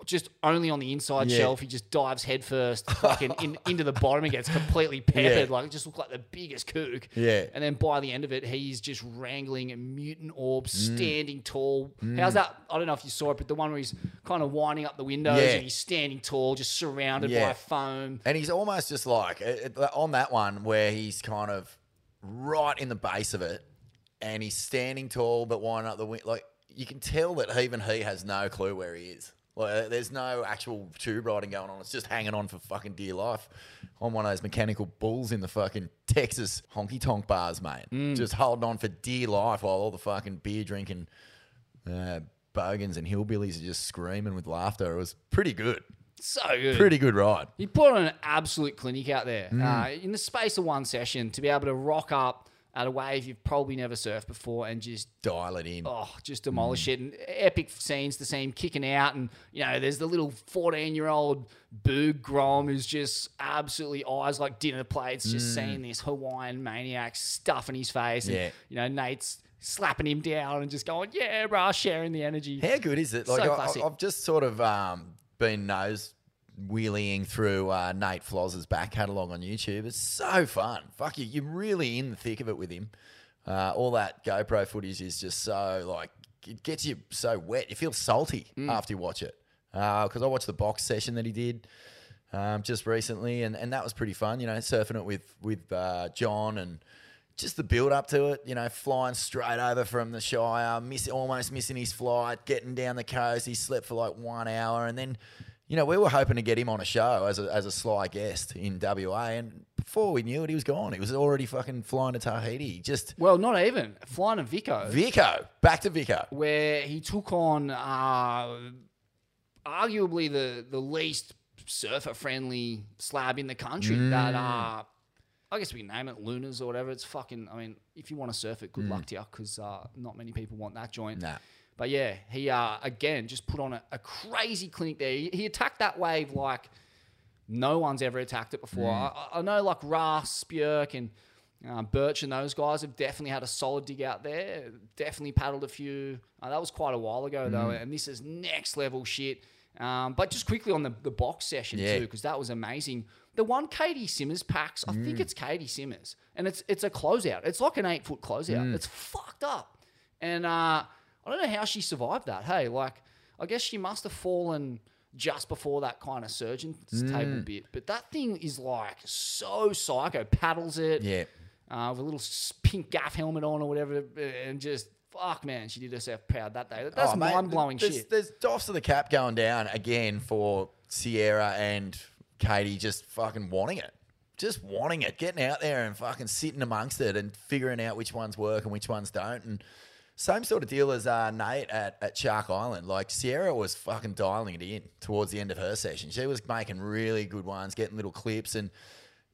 just only on the inside Yeah. shelf. He just dives headfirst fucking in, <laughs> into the bottom and gets completely peppered. Yeah. Like it just looked like the biggest kook. Yeah. And then by the end of it, he's just wrangling a mutant orbs, Mm. standing tall. How's that? I don't know if you saw it, but the one where he's kind of winding up the windows Yeah. and he's standing tall, just surrounded by foam. And he's almost just like on that one where he's kind of right in the base of it, and he's standing tall but winding up the wind. Like you can tell that even he has no clue where he is. Like there's no actual tube riding going on. It's just hanging on for fucking dear life on one of those mechanical bulls in the fucking Texas honky tonk bars, mate. Mm. Just holding on for dear life while all the fucking beer drinking uh, bogans and hillbillies are just screaming with laughter. It was pretty good. So good. Pretty good ride. You put on an absolute clinic out there Mm. uh, in the space of one session to be able to rock up at a wave you've probably never surfed before and just Dial it in. oh, just demolish it. And epic scenes to see him kicking out, and you know, there's the little 14 year old Boog Grom who's just absolutely eyes like dinner plates, just Mm. seeing this Hawaiian maniac stuff in his face. And, Yeah. you know, Nate's slapping him down and just going, yeah, bruh, sharing the energy. How good is it? So Like I, have just sort of um, been nose wheeling through uh, Nate Floz's back catalogue on YouTube. It's so fun. Fuck you, you're really in the thick of it with him. Uh, all that GoPro footage is just so like it gets you so wet. You feel salty Mm. after you watch it. Because I watched the box session that he did um, just recently, and, and that was pretty fun. You know, surfing it with with uh, John and just the build up to it, you know, flying straight over from the Shire, miss, almost missing his flight, getting down the coast. He slept for like one hour. And then, you know, we were hoping to get him on a show as a, as a sly guest in WA. And before we knew it, he was gone. He was already fucking flying to Tahiti. Just Well, not even. Flying to Vico. Vico, back to Vico. where he took on uh, arguably the the least surfer friendly slab in the country. Mm. That uh, I guess we can name it Lunas or whatever. It's fucking. I mean, if you want to surf it, good luck to you because uh, not many people want that joint. Mm. Nah. But yeah, he uh, again just put on a, a crazy clinic there. He, he attacked that wave like no one's ever attacked it before. Mm. I, I know like Russ, Bierke, and um, Birch and those guys have definitely had a solid dig out there. Definitely paddled a few. Uh, that was quite a while ago though, Mm. and this is next level shit. Um, but just quickly on the, the box session Yeah. too, because that was amazing. The one Caity Simmers packs, I think Mm. it's Caity Simmers, and it's it's a closeout. It's like an eight foot closeout. Mm. It's fucked up, and uh, I don't know how she survived that. Hey, like I guess she must have fallen just before that kind of surgeon Mm. table bit. But that thing is like so psycho. Paddles it, Yeah. uh, with a little pink Gath helmet on or whatever, and just fuck, man, she did herself proud that day. That's Oh, mind blowing shit. There's doffs of the cap going down again for Sierra and Caity just fucking wanting it. Just wanting it, getting out there and fucking sitting amongst it and figuring out which ones work and which ones don't. And same sort of deal as uh, Nate at, at Shark Island. Like Sierra was fucking dialing it in towards the end of her session. She was making really good ones, getting little clips and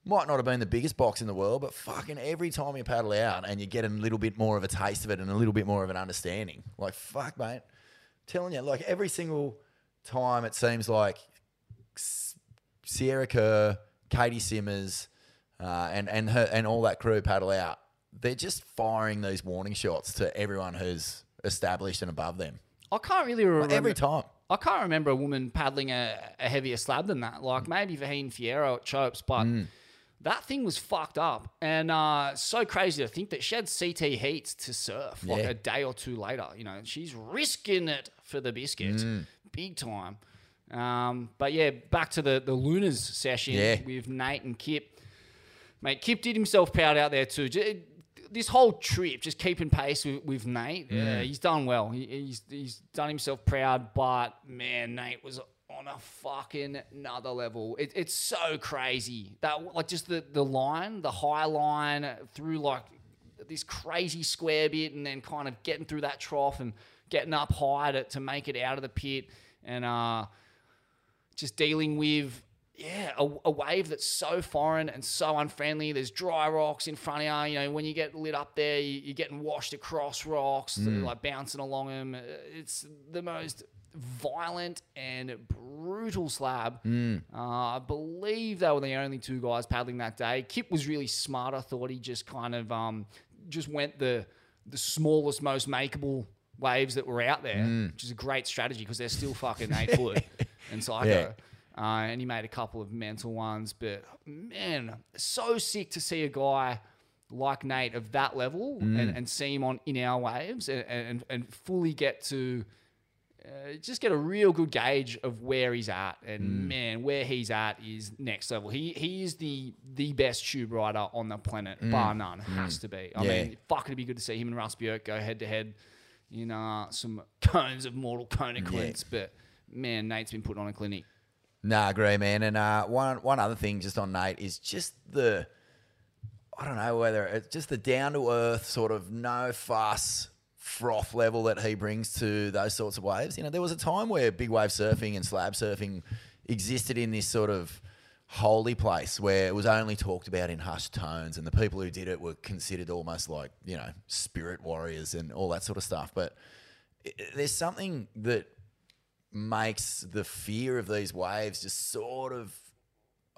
might not have been the biggest box in the world, but fucking every time you paddle out and you get a little bit more of a taste of it and a little bit more of an understanding. Like, fuck, mate. telling you, like every single time it seems like Sierra Kerr, Caity Simmers, uh, and, and her and all that crew paddle out. They're just firing these warning shots to everyone who's established and above them. I can't really remember every time. I can't remember a woman paddling a, a heavier slab than that. Like maybe Vahine Fierro at Chopes, but Mm. that thing was fucked up. And uh, so crazy to think that she had CT heats to surf like Yeah. a day or two later. You know, she's risking it for the biscuit, Mm. big time. Um, but yeah, back to the the Lunas session Yeah. with Nate and Kip. Mate, Kip did himself proud out there too. This whole trip, just keeping pace with, with Nate, Mm. uh, he's done well. He, he's he's done himself proud, but man, Nate was on a fucking another level. It, it's so crazy that like just the the line, the high line through like this crazy square bit, and then kind of getting through that trough and getting up high to, to make it out of the pit, and uh, just dealing with yeah a, a wave that's so foreign and so unfriendly. There's dry rocks in front of you. You know when you get lit up there, you, you're getting washed across rocks, Mm. like bouncing along them. It's the most violent and brutal slab. Mm. Uh, I believe they were the only two guys paddling that day. Kip was really smart. I thought he just kind of um, just went the the smallest, most makeable waves that were out there, Mm. which is a great strategy because they're still fucking eight <laughs> foot and psycho. Yeah. Uh, and he made a couple of mental ones, but man, so sick to see a guy like Nate of that level Mm. and, and see him on in our waves and, and, and fully get to uh, just get a real good gauge of where he's at. And Mm. man, where he's at is next level. He he is the the best tube rider on the planet, Mm. bar none. Has Mm. to be. I Yeah. mean, fuck, it'd be good to see him and Russ Bierke go head to head in uh, some <laughs> cones of mortal cone clinics. But man, Nate's been putting on a clinic. Nah, I agree, man. And uh, one one other thing just on Nate is just the I don't know whether it's just the down to earth sort of no fuss froth level that he brings to those sorts of waves. You know, there was a time where big wave surfing and slab surfing existed in this sort of holy place where it was only talked about in hushed tones and the people who did it were considered almost like, you know, spirit warriors and all that sort of stuff. But i- there's something that makes the fear of these waves just sort of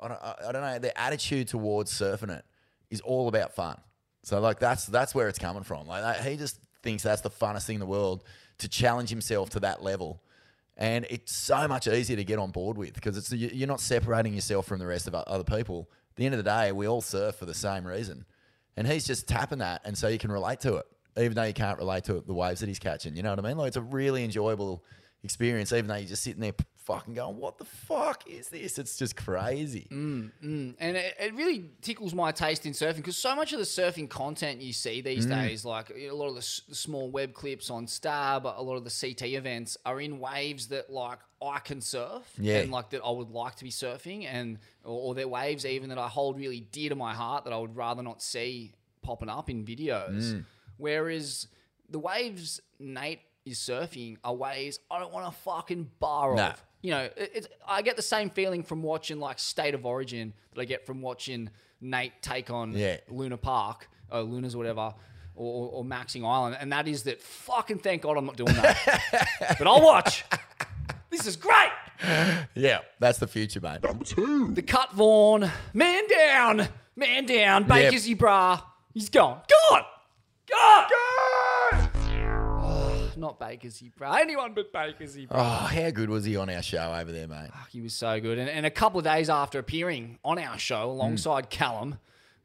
I don't, I don't know their attitude towards surfing it is all about fun. So like that's that's where it's coming from. Like that, he just thinks that's the funnest thing in the world to challenge himself to that level, and it's so much easier to get on board with because it's you- you're not separating yourself from the rest of other people. At the end of the day, we all surf for the same reason, and he's just tapping that, and so you can relate to it, even though you can't relate to the waves that he's catching. You know what I mean? Like it's a really enjoyable experience, even though you're just sitting there fucking going, "What the fuck is this?" It's just crazy. Mm, mm. And it, it really tickles my taste in surfing because so much of the surfing content you see these Mm. days, like a lot of the, s- the small web clips on Stab, a lot of the CT events, are in waves that like I can surf Yeah. and like that I would like to be surfing, and or, or they're waves even that I hold really dear to my heart that I would rather not see popping up in videos. Mm. Whereas the waves Nate is surfing are waves I don't want to fucking bar Nah. off. You know, it, it's I get the same feeling from watching like State of Origin that I get from watching Nate take on Yeah. Luna Park, or Luna's whatever, or, or, or Maxing Island, and that is that fucking thank God I'm not doing that. <laughs> but I'll watch. This is great. Yeah, that's the future, mate. Number two. The cut Vaughan, man down, man down, Yep. Baker's bra. He's gone. gone, gone, gone. Oh, not Baker's bra. Anyone but Baker's bra. Oh, how good was he on our show over there, mate? He was so good. And, and a couple of days after appearing on our show alongside Callum,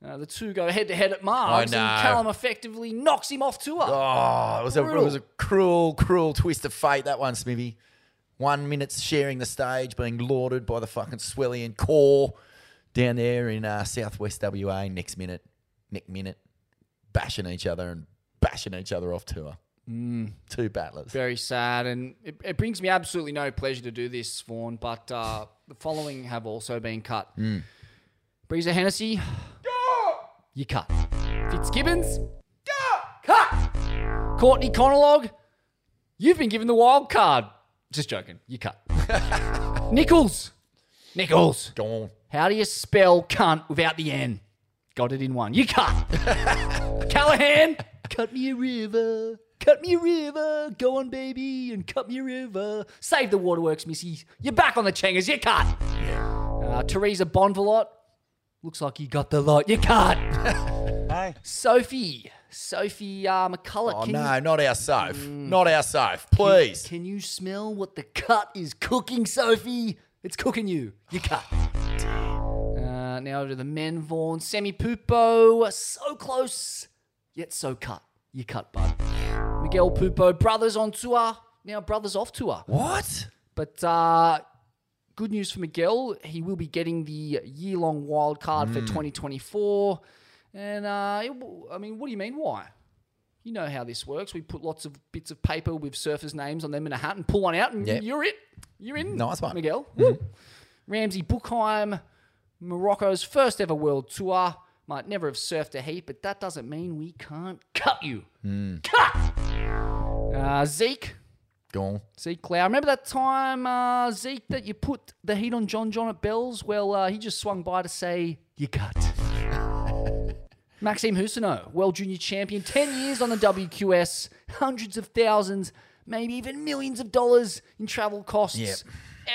uh, the two go head to head at Mars, and. Callum effectively knocks him off tour. Oh, it was a it was a cruel, cruel twist of fate that one, Smithy. One minute sharing the stage, being lauded by the fucking Swellian core down there in uh, southwest WA. Next minute, next minute, bashing each other and bashing each other off tour. Mm. Two battlers. Very sad, and it, it brings me absolutely no pleasure to do this, Vaughan. But uh, the following have also been cut. Mm. Brisa Hennessy, you cut. Fitzgibbons, cut. Courtney Conlogue, you've been given the wild card. Just joking, you cut. <laughs> Nichols, Nichols, Gone. how do you spell cunt without the N? Got it in one. You cut. <laughs> Callahan, cut me a river. Cut me a river. Go on, baby, and cut me a river. Save the waterworks, Missy. You're back on the changers. You cut. Uh, Teresa Bonvalot, looks like you got the lot. You cut. <laughs> Hey. Sophie, Sophie uh, McCulloch. Oh, can no, you- not our Soph. Not our Soph. Please. Can you smell what the cut is cooking, Sophie? It's cooking you. You cut. <sighs> Uh, now to the men, Vaughan. Sammy Pupo. So close, yet so cut. You cut, bud. Miguel Pupo. Brothers on tour. Now brothers off tour. What? But uh, good news for Miguel. He will be getting the year long wild card for Mm. 2024. And uh, it I mean, what do you mean? Why? You know how this works. We put lots of bits of paper with surfers' names on them in a hat and pull one out, and Yep. you're it. You're in. Nice one. Miguel. Woo. Ramzi Boukhiam, Morocco's first ever world tour. Might never have surfed a heat, but that doesn't mean we can't cut you. Cut! Uh, Zeke. Gone. Zeke Clow. Remember that time, uh, Zeke, that you put the heat on John John at Bells? Well, uh, he just swung by to say, you cut. <laughs> Maxime Huscenot, world junior champion, 10 years on the WQS, hundreds of thousands, maybe even millions of dollars in travel costs. Yep.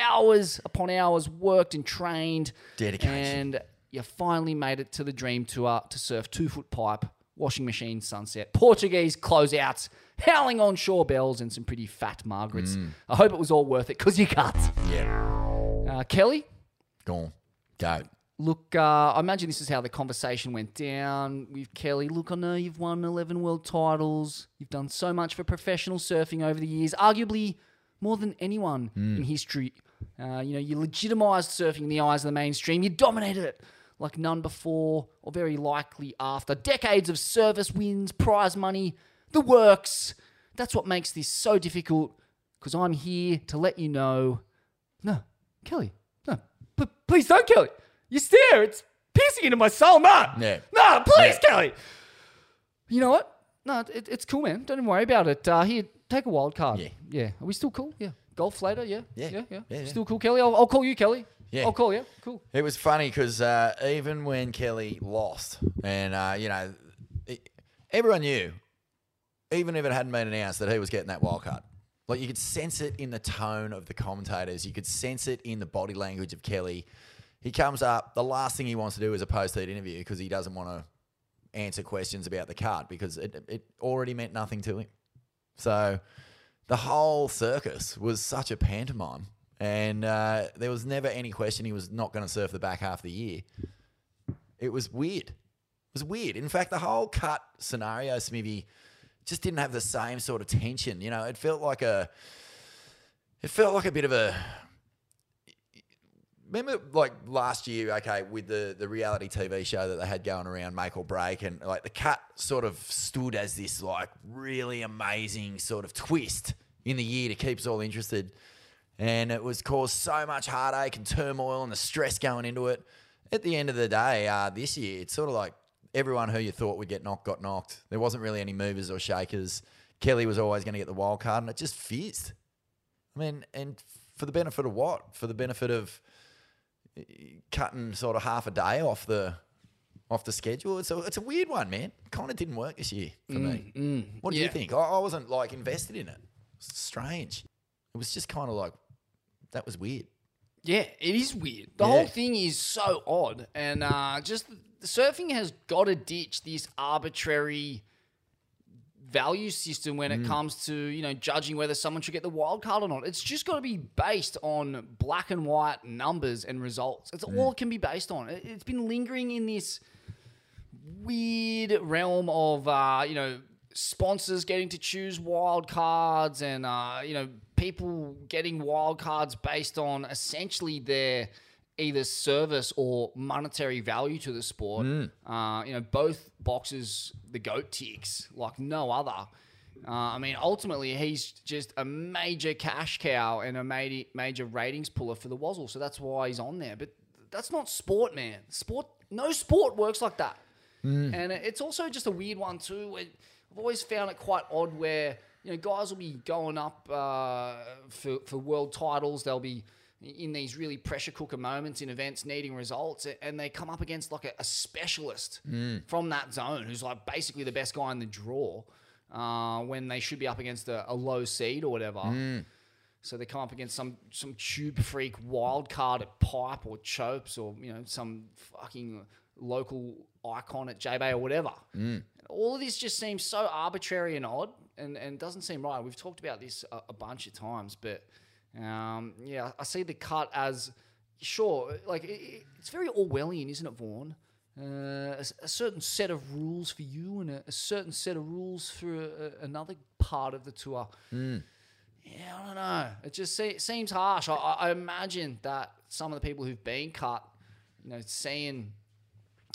Hours upon hours worked and trained. Dedication. And you finally made it to the dream tour to surf two foot pipe, washing machine sunset, Portuguese closeouts, howling on shore bells, and some pretty fat Margarets. Mm. I hope it was all worth it because you cut. Yeah. Uh, Kelly, Gone. Go. Look, uh, I imagine this is how the conversation went down with Kelly. Look, I know you've won 11 world titles. You've done so much for professional surfing over the years, arguably more than anyone Mm. in history. Uh, you know, you legitimized surfing in the eyes of the mainstream. You dominated it like none before, or very likely after. Decades of service wins, prize money, the works. That's what makes this so difficult because I'm here to let you know. No, Kelly, no, p- please don't, Kelly. You stare. It's piercing into my soul. No. Yeah. No, please, Yeah. Kelly. You know what? No, it, it's cool, man. Don't even worry about it. Uh, here, take a wild card. Yeah. Yeah. Are we still cool? Yeah. Golf later? Yeah. Yeah. Yeah. Yeah. Yeah, yeah. Still cool, Kelly? I'll, I'll call you, Kelly. Yeah. I'll call you. Cool. It was funny because uh, even when Kelly lost, and uh, you know, it, everyone knew, even if it hadn't been announced, that he was getting that wild card. Like you could sense it in the tone of the commentators. You could sense it in the body language of Kelly. He comes up. The last thing he wants to do is a post-heat interview because he doesn't want to answer questions about the card because it, it already meant nothing to him. So the whole circus was such a pantomime, and uh, there was never any question he was not going to surf the back half of the year. It was weird. It was weird. In fact, the whole cut scenario, Smithy, just didn't have the same sort of tension. You know, it felt like a, it felt like a bit of a. Remember, like last year, okay, with the the reality TV show that they had going around, Make or Break, and like the cut sort of stood as this like really amazing sort of twist in the year to keep us all interested, and it was caused so much heartache and turmoil and the stress going into it. At the end of the day, uh, this year it's sort of like everyone who you thought would get knocked got knocked. There wasn't really any movers or shakers. Kelly was always going to get the wild card, and it just fizzed. I mean, and for the benefit of what? For the benefit of eh, cutting sort of half a day off the off the schedule. It's a it's a weird one, man. Kind of didn't work this year for me. mm, what do yeah. you think? I, I wasn't like invested in it. It's strange. It was just kind of like that was weird. Yeah, it is weird. The Yeah. whole thing is so odd, and uh, just the surfing has got to ditch this arbitrary value system when Mm. it comes to you know judging whether someone should get the wild card or not. It's just got to be based on black and white numbers and results. It's Mm. all it can be based on. It- It's been lingering in this weird realm of uh, you know sponsors getting to choose wild cards and uh, you know people getting wild cards based on essentially their either service or monetary value to the sport. Uh, you know, both boxes the goat ticks like no other. Uh, I mean, ultimately, he's just a major cash cow and a major, major ratings puller for the Wazzle. So that's why he's on there. But that's not sport, man. Sport, no sport works like that. And it's also just a weird one too. where I've always found it quite odd where you know guys will be going up uh, for for world titles. They'll be in these really pressure cooker moments in events, needing results, and they come up against like a, a specialist from that zone who's like basically the best guy in the draw. Uh, when they should be up against a, a low seed or whatever. So they come up against some some tube freak wild card at Pipe or Chopes or you know some fucking local icon at J Bay or whatever. All of this just seems so arbitrary and odd, and and doesn't seem right. We've talked about this a, a bunch of times, but um, yeah, I see the cut as sure, like it, it- it's very Orwellian, isn't it, Vaughan? Uh, a, a certain set of rules for you and a, a certain set of rules for a, another part of the tour. Yeah, I don't know. It just se- seems harsh. I I imagine that some of the people who've been cut, you know, seeing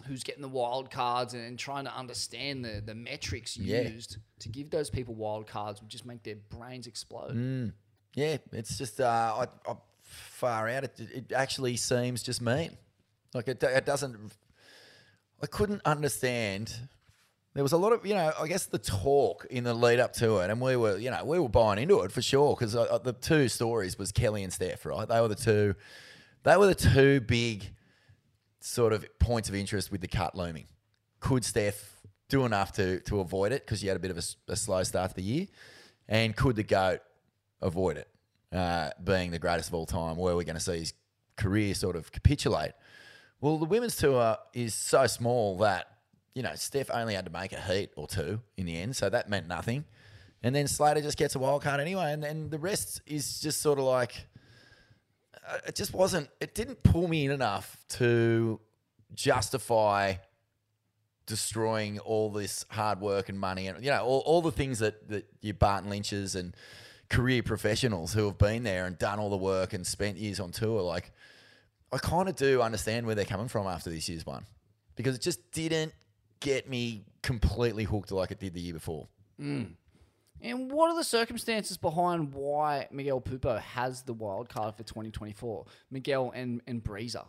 who's getting the wild cards and, and trying to understand the, the metrics Yeah. used to give those people wild cards would just make their brains explode. Yeah, it's just uh, I, I far out. It, it actually seems just mean. Like it, it doesn't. I couldn't understand. There was a lot of, you know, I guess the talk in the lead up to it, and we were, you know, we were buying into it for sure because uh, the two stories was Kelly and Steph, right? They were the two, they were the two big sort of points of interest with the cut looming. Could Steph do enough to to avoid it because he had a bit of a slow start to the year, and could the goat avoid it, uh, being the greatest of all time? Where are we're going to see his career sort of capitulate. Well, the women's tour is so small that you know Steph only had to make a heat or two in the end, so that meant nothing. And then Slater just gets a wild card anyway, and then the rest is just sort of like it just wasn't. It didn't pull me in enough to justify destroying all this hard work and money and you know all, all the things that that your Barton Lynches and career professionals who have been there and done all the work and spent years on tour like I kind of do understand where they're coming from after this year's one because it just didn't get me completely hooked like it did the year before. Mm. And what are the circumstances behind why Miguel Pupo has the wild card for 2024? Miguel and, and Brisa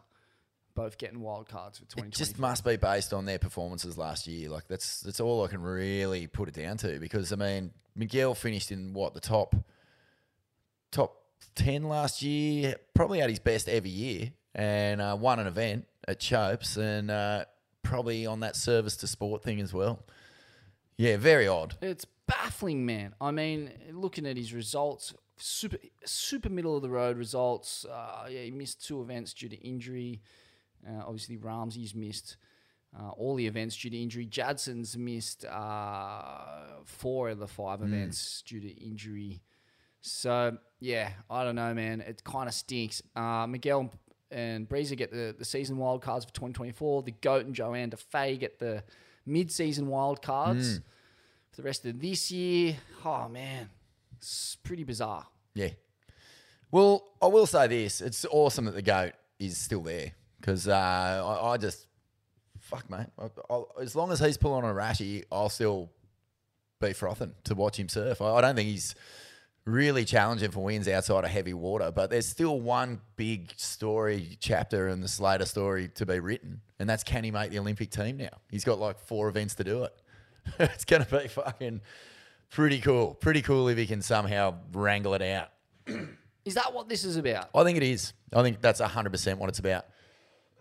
both getting wild cards for 2024. It 2024. just must be based on their performances last year. Like that's that's all I can really put it down to because I mean Miguel finished in what the top top ten last year, probably had his best ever year, and uh, won an event at Chopes, and uh, probably on that service to sport thing as well. Yeah, very odd. It's baffling, man. I mean, looking at his results, super super middle of the road results. Uh, yeah, he missed two events due to injury. Uh, obviously, Ramzi's missed uh, all the events due to injury. Jadson's missed uh, four of the five events due to injury. So yeah, I don't know, man. It kind of stinks. Uh, Miguel and Brisa get the, the season wild cards for 2024. The Goat and Johanne Defay get the mid-season wild cards the rest of this year. Oh man, it's pretty bizarre. Yeah. Well, I will say this: it's awesome that the goat is still there because uh, I, I just fuck mate. I, I, as long as he's pulling on a rashy, I'll still be frothing to watch him surf. I, I don't think he's really challenging for wins outside of heavy water, but there's still one big story chapter in the Slater story to be written, and that's can he make the Olympic team now? He's got like four events to do it. <laughs> it's going to be fucking pretty cool. Pretty cool if he can somehow wrangle it out. Is that what this is about? I think it is. I think that's 100% what it's about.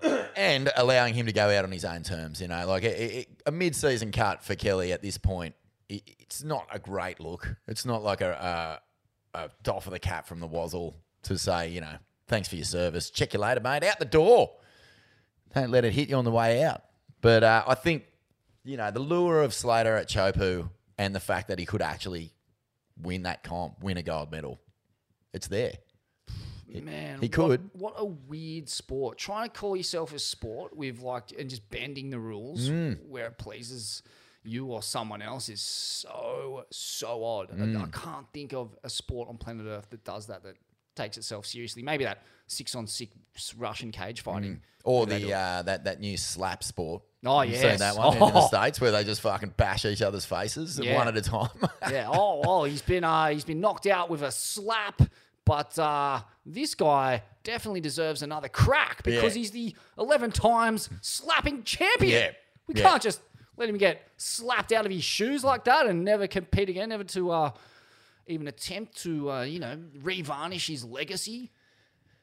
<coughs> and allowing him to go out on his own terms, you know, like it, it, a mid-season cut for Kelly at this point, it, it's not a great look. It's not like a, a, a doff of the cap from the Wazzle to say, you know, thanks for your service. Check you later, mate. Out the door. Don't let it hit you on the way out. But uh, I think, you know, the lure of Slater at Chopu and the fact that he could actually win that comp, win a gold medal, it's there. Man, he could. What, a weird sport. Trying to call yourself a sport with like and just bending the rules Mm. where it pleases you or someone else is so so odd. I- I, Mm. can't think of a sport on planet Earth that does that that takes itself seriously. Maybe that six on six Russian cage fighting. Or the uh, that that new slap sport. Oh, You've seen that one in the Oh. states where they just fucking bash each other's faces Yeah. one at a time. <laughs> yeah. Oh, oh, he's been uh, he's been knocked out with a slap, but uh, this guy definitely deserves another crack because Yeah. he's the eleven times slapping champion. Yeah. We Yeah. can't just let him get slapped out of his shoes like that and never compete again, never to uh, even attempt to uh, you know revarnish his legacy.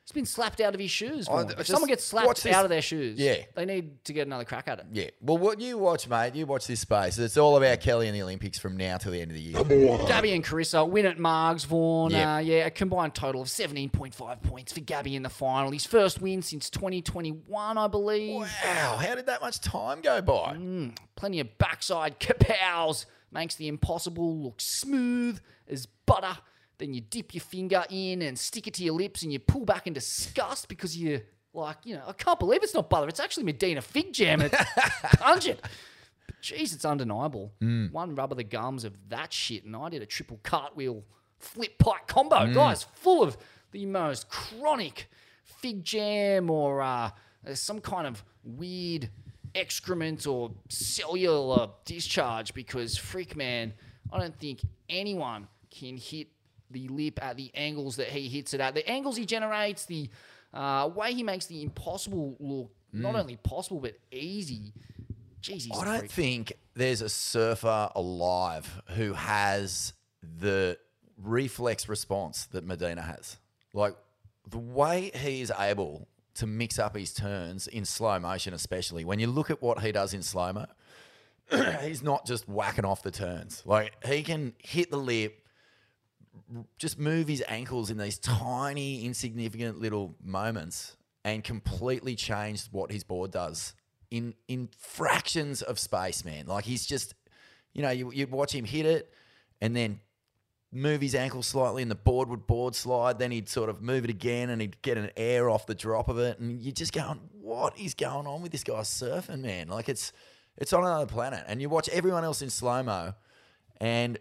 He's been slapped out of his shoes. If just someone gets slapped this- out of their shoes, Yeah. they need to get another crack at it. yeah. Well, what you watch, mate? You watch this space. It's all about Kelly and the Olympics from now till the end of the year. Gabby and Carissa win at Margs, Vaughan. Yeah. Uh, yeah, a combined total of 17.5 points for Gabby in the final. His first win since 2021, I believe. Wow, how did that much time go by? Mm, plenty of backside kapows. Makes the impossible look smooth as butter. Then you dip your finger in and stick it to your lips and you pull back in disgust because you're like, you know, I can't believe it's not butter. It's actually Medina fig jam and it's <laughs> pungent. But Jeez, it's undeniable. One rub of the gums of that shit, and I did a triple cartwheel flip pike combo. Guys, full of the most chronic fig jam or uh, uh, some kind of weird excrement or cellular discharge because, freak man, I don't think anyone can hit the lip at the angles that he hits it at. The angles he generates, the uh, way he makes the impossible look not only possible but easy. Jeez, I don't freak. think there's a surfer alive who has the reflex response that Medina has. Like the way he is able to mix up his turns in slow motion, especially when you look at what he does in slow mo, <clears throat> he's not just whacking off the turns. Like he can hit the lip, just move his ankles in these tiny, insignificant little moments and completely change what his board does in in fractions of space, man. Like he's just, you know, you, you'd watch him hit it and then move his ankle slightly and the board would board slide. Then he'd sort of move it again and he'd get an air off the drop of it. And you're just going, what is going on with this guy surfing, man? Like it's it's on another planet. And you watch everyone else in slow mo and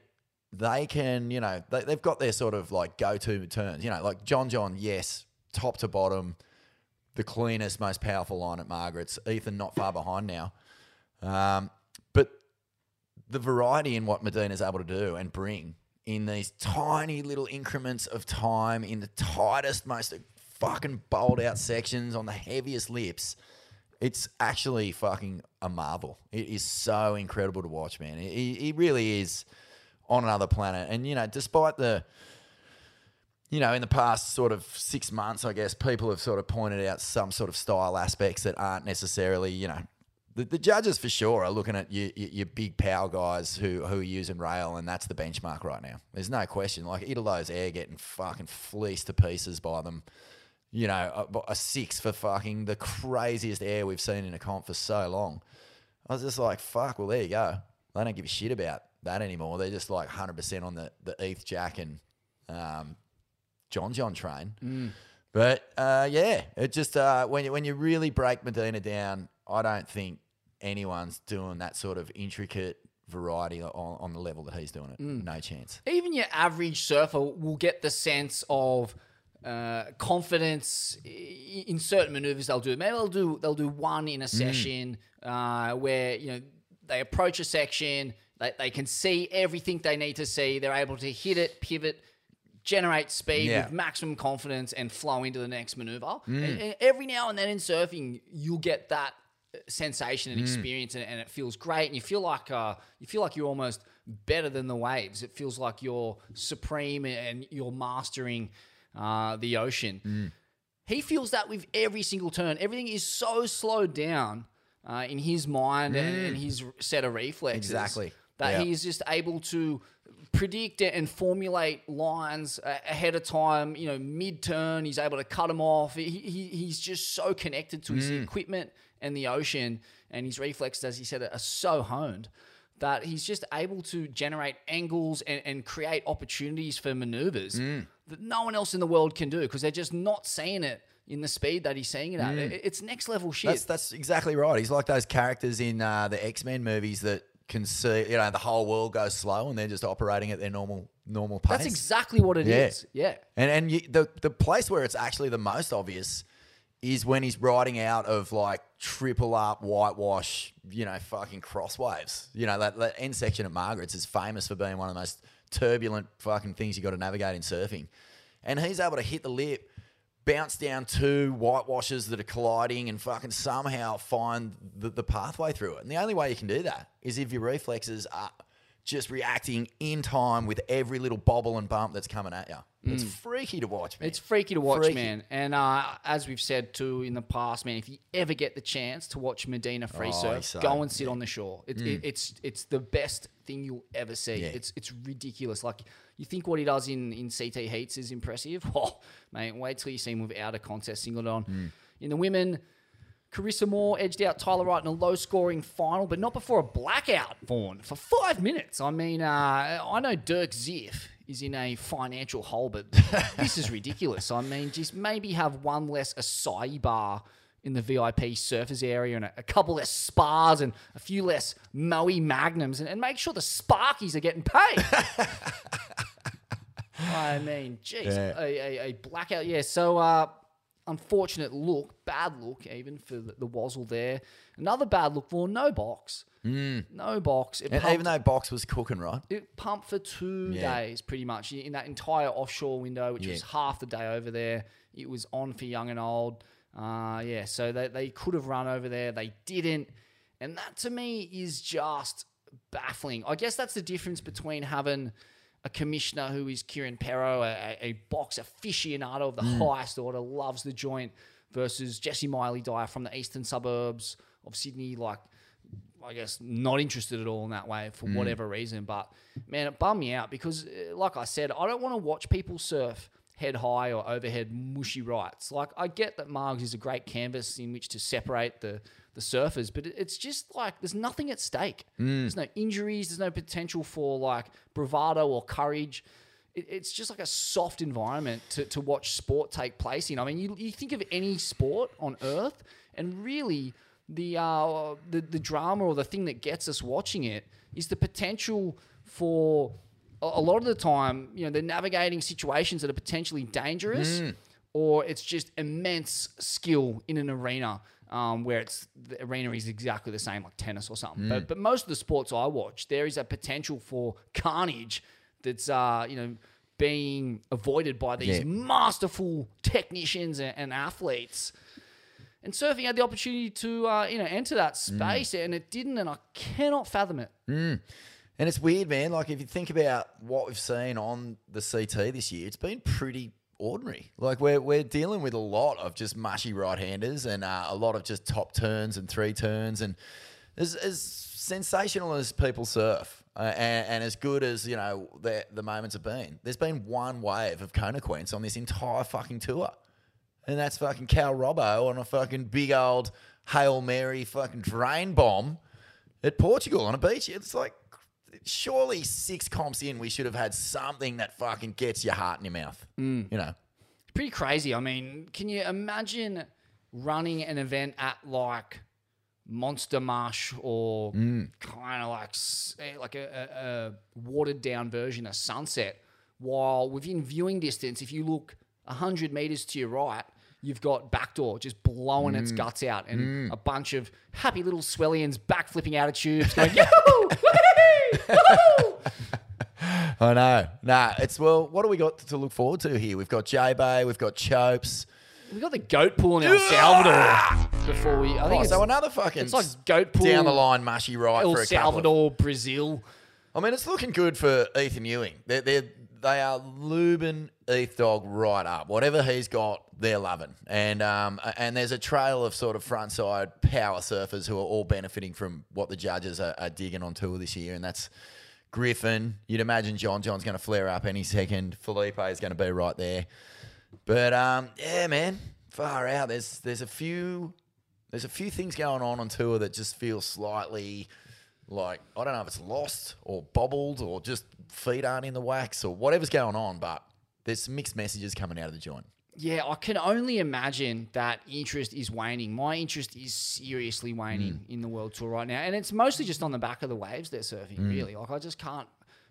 they can, you know, they, they've got their sort of like go to turns. You know, like John John, yes, top to bottom, the cleanest, most powerful line at Margaret's. Ethan not far behind now. Um, but the variety in what Medina's able to do and bring in these tiny little increments of time in the tightest, most fucking bowled out sections on the heaviest lips. It's actually fucking a marvel. It is so incredible to watch, man. He, he really is on another planet. And, you know, despite the, you know, in the past sort of six months, I guess, people have sort of pointed out some sort of style aspects that aren't necessarily, you know, the, the judges for sure are looking at your, your, big power guys who, who are using rail, and that's the benchmark right now. There's no question. Like Italo's air getting fucking fleeced to pieces by them. You know, a, a six for fucking the craziest air we've seen in a comp for so long. I was just like, fuck, well, there you go. They don't give a shit about that anymore. They're just like 100% on the, the ETH Jack and um, John John train. But uh, yeah, it just uh, when you, when you really break Medina down, I don't think anyone's doing that sort of intricate variety on, on the level that he's doing it. No chance. even your average surfer will get the sense of uh, confidence in certain maneuvers they'll do. Maybe they'll do they'll do one in a session uh, where you know they approach a section, they, they can see everything they need to see. They're able to hit it, pivot, generate speed Yeah. with maximum confidence, and flow into the next maneuver. And, and every now and then in surfing, you'll get that sensation and experience, and, and it feels great. And you feel like uh, you feel like you're almost better than the waves. It feels like you're supreme and you're mastering uh, the ocean. He feels that with every single turn. Everything is so slowed down uh, in his mind and, and his set of reflexes. Exactly. That Yeah. he is just able to predict and formulate lines ahead of time. You know, mid turn, he's able to cut them off. He, he, he's just so connected to his mm. equipment and the ocean, and his reflexes, as he said, are so honed that he's just able to generate angles and, and create opportunities for maneuvers mm. that no one else in the world can do because they're just not seeing it in the speed that he's seeing it at. Mm. It- It's next level shit. That's that's exactly right. He's like those characters in uh, the X Men movies that can see, you know, the whole world goes slow and they're just operating at their normal normal pace. That's exactly what it is. Yeah. Yeah. And and you, the the place where it's actually the most obvious is when he's riding out of like triple up whitewash, you know, fucking crosswaves. You know, that, that end section at Margaret's is famous for being one of the most turbulent fucking things you got to navigate in surfing. And he's able to hit the lip, bounce down two whitewashes that are colliding, and fucking somehow find the, the pathway through it. And the only way you can do that is if your reflexes are just reacting in time with every little bobble and bump that's coming at you. It's freaky to watch, man. It's freaky to watch, Freaky. man. And uh, as we've said too in the past, man, if you ever get the chance to watch Medina free Oh, surf, so- go and sit on the shore. It, Mm. it, it's it's the best thing you'll ever see. Yeah. It's it's ridiculous. Like you think what he does in in CT heats is impressive. <laughs> Oh, mate, wait till you see him without a contest singled on. Mm. In the women. Carissa Moore edged out Tyler Wright in a low scoring final, but not before a blackout, Vaughan, for five minutes. I mean, uh, I know Dirk Ziff is in a financial hole, but <laughs> this is ridiculous. I mean, just maybe have one less acai bar in the VIP surfers area and a, a couple less spas and a few less Moe Magnums and, and make sure the Sparkies are getting paid. <laughs> I mean, geez, Yeah. a, a, a blackout. Yeah, so uh, unfortunate look, bad look even for the, the Wazzle there. Another bad look for no box. No box. It And pumped- even though box was cooking, right? it pumped for two Yeah. days, pretty much, in that entire offshore window, which Yeah. was half the day over there. It was on for young and old. Uh, yeah, so they, they could have run over there. They didn't. And that to me is just baffling. I guess that's the difference between having a commissioner who is Kieren Perrow, a, a- box aficionado of the Mm. highest order, loves the joint, versus Jessi Miley Dyer from the eastern suburbs of Sydney, like I guess not interested at all in that way for Mm. whatever reason. But man, it bummed me out because, uh, like I said, I don't want to watch people surf head high or overhead mushy rights. Like I get that Margs is a great canvas in which to separate the the surfers, but it's just like there's nothing at stake. Mm. There's no injuries. There's no potential for like bravado or courage. It, it's just like a soft environment to, to watch sport take place in. I mean, you, you think of any sport on earth, and really the, uh, the the drama or the thing that gets us watching it is the potential for a, lot of the time, you know, they're navigating situations that are potentially dangerous, Mm. or it's just immense skill in an arena. Um, where it's the arena is exactly the same, like tennis or something. Mm. But but most of the sports I watch, there is a potential for carnage that's uh, you know being avoided by these Yeah. masterful technicians and, and athletes. And surfing had the opportunity to uh, you know enter that space, and it didn't, and I cannot fathom it. And it's weird, man. Like if you think about what we've seen on the CT this year, it's been pretty ordinary. Like we're we're dealing with a lot of just mushy right-handers and uh, a lot of just top turns and three turns, and as, as sensational as people surf. Uh, and, and as good as you know the, the moments have been, there's been one wave of consequence on this entire fucking tour, and that's fucking Cal Robbo on a fucking big old hail mary fucking drain bomb at Portugal on a beach. It's like, surely six comps in, we should have had something that fucking gets your heart in your mouth. Mm. You know, It's pretty crazy. I mean, can you imagine running an event at like Monster Marsh or mm. kind of like eh, like a, a, a watered down version of Sunset, while within viewing distance, if you look hundred meters to your right. You've got backdoor just blowing its mm. guts out, and a bunch of happy little swellians backflipping out of tubes, going, "Yoo-hoo! <laughs> I know. Nah, it's well. What do we got to look forward to here? We've got J Bay, we've got Chopes. We got the goat pool in El Salvador before we. I think Oh, so another fucking it's like goat pool down the line mushy right El for a couple of- Salvador, Brazil. I mean, it's looking good for Ethan Ewing. They're, they're, they are lubing Eth Dog right up. Whatever he's got, they're loving. And um, and there's a trail of sort of frontside power surfers who are all benefiting from what the judges are, are digging on tour this year. And that's Griffin. You'd imagine John John's going to flare up any second. Filipe is going to be right there. But um, yeah, man, far out. There's there's a few there's a few things going on on tour that just feel slightly like I don't know if it's lost or bobbled or just feet aren't in the wax or whatever's going on, but there's some mixed messages coming out of the joint. yeah, I can only imagine that interest is waning. My interest is seriously waning Mm. in the world tour right now, and it's mostly just on the back of the waves they're surfing. Mm. Really, like I just can't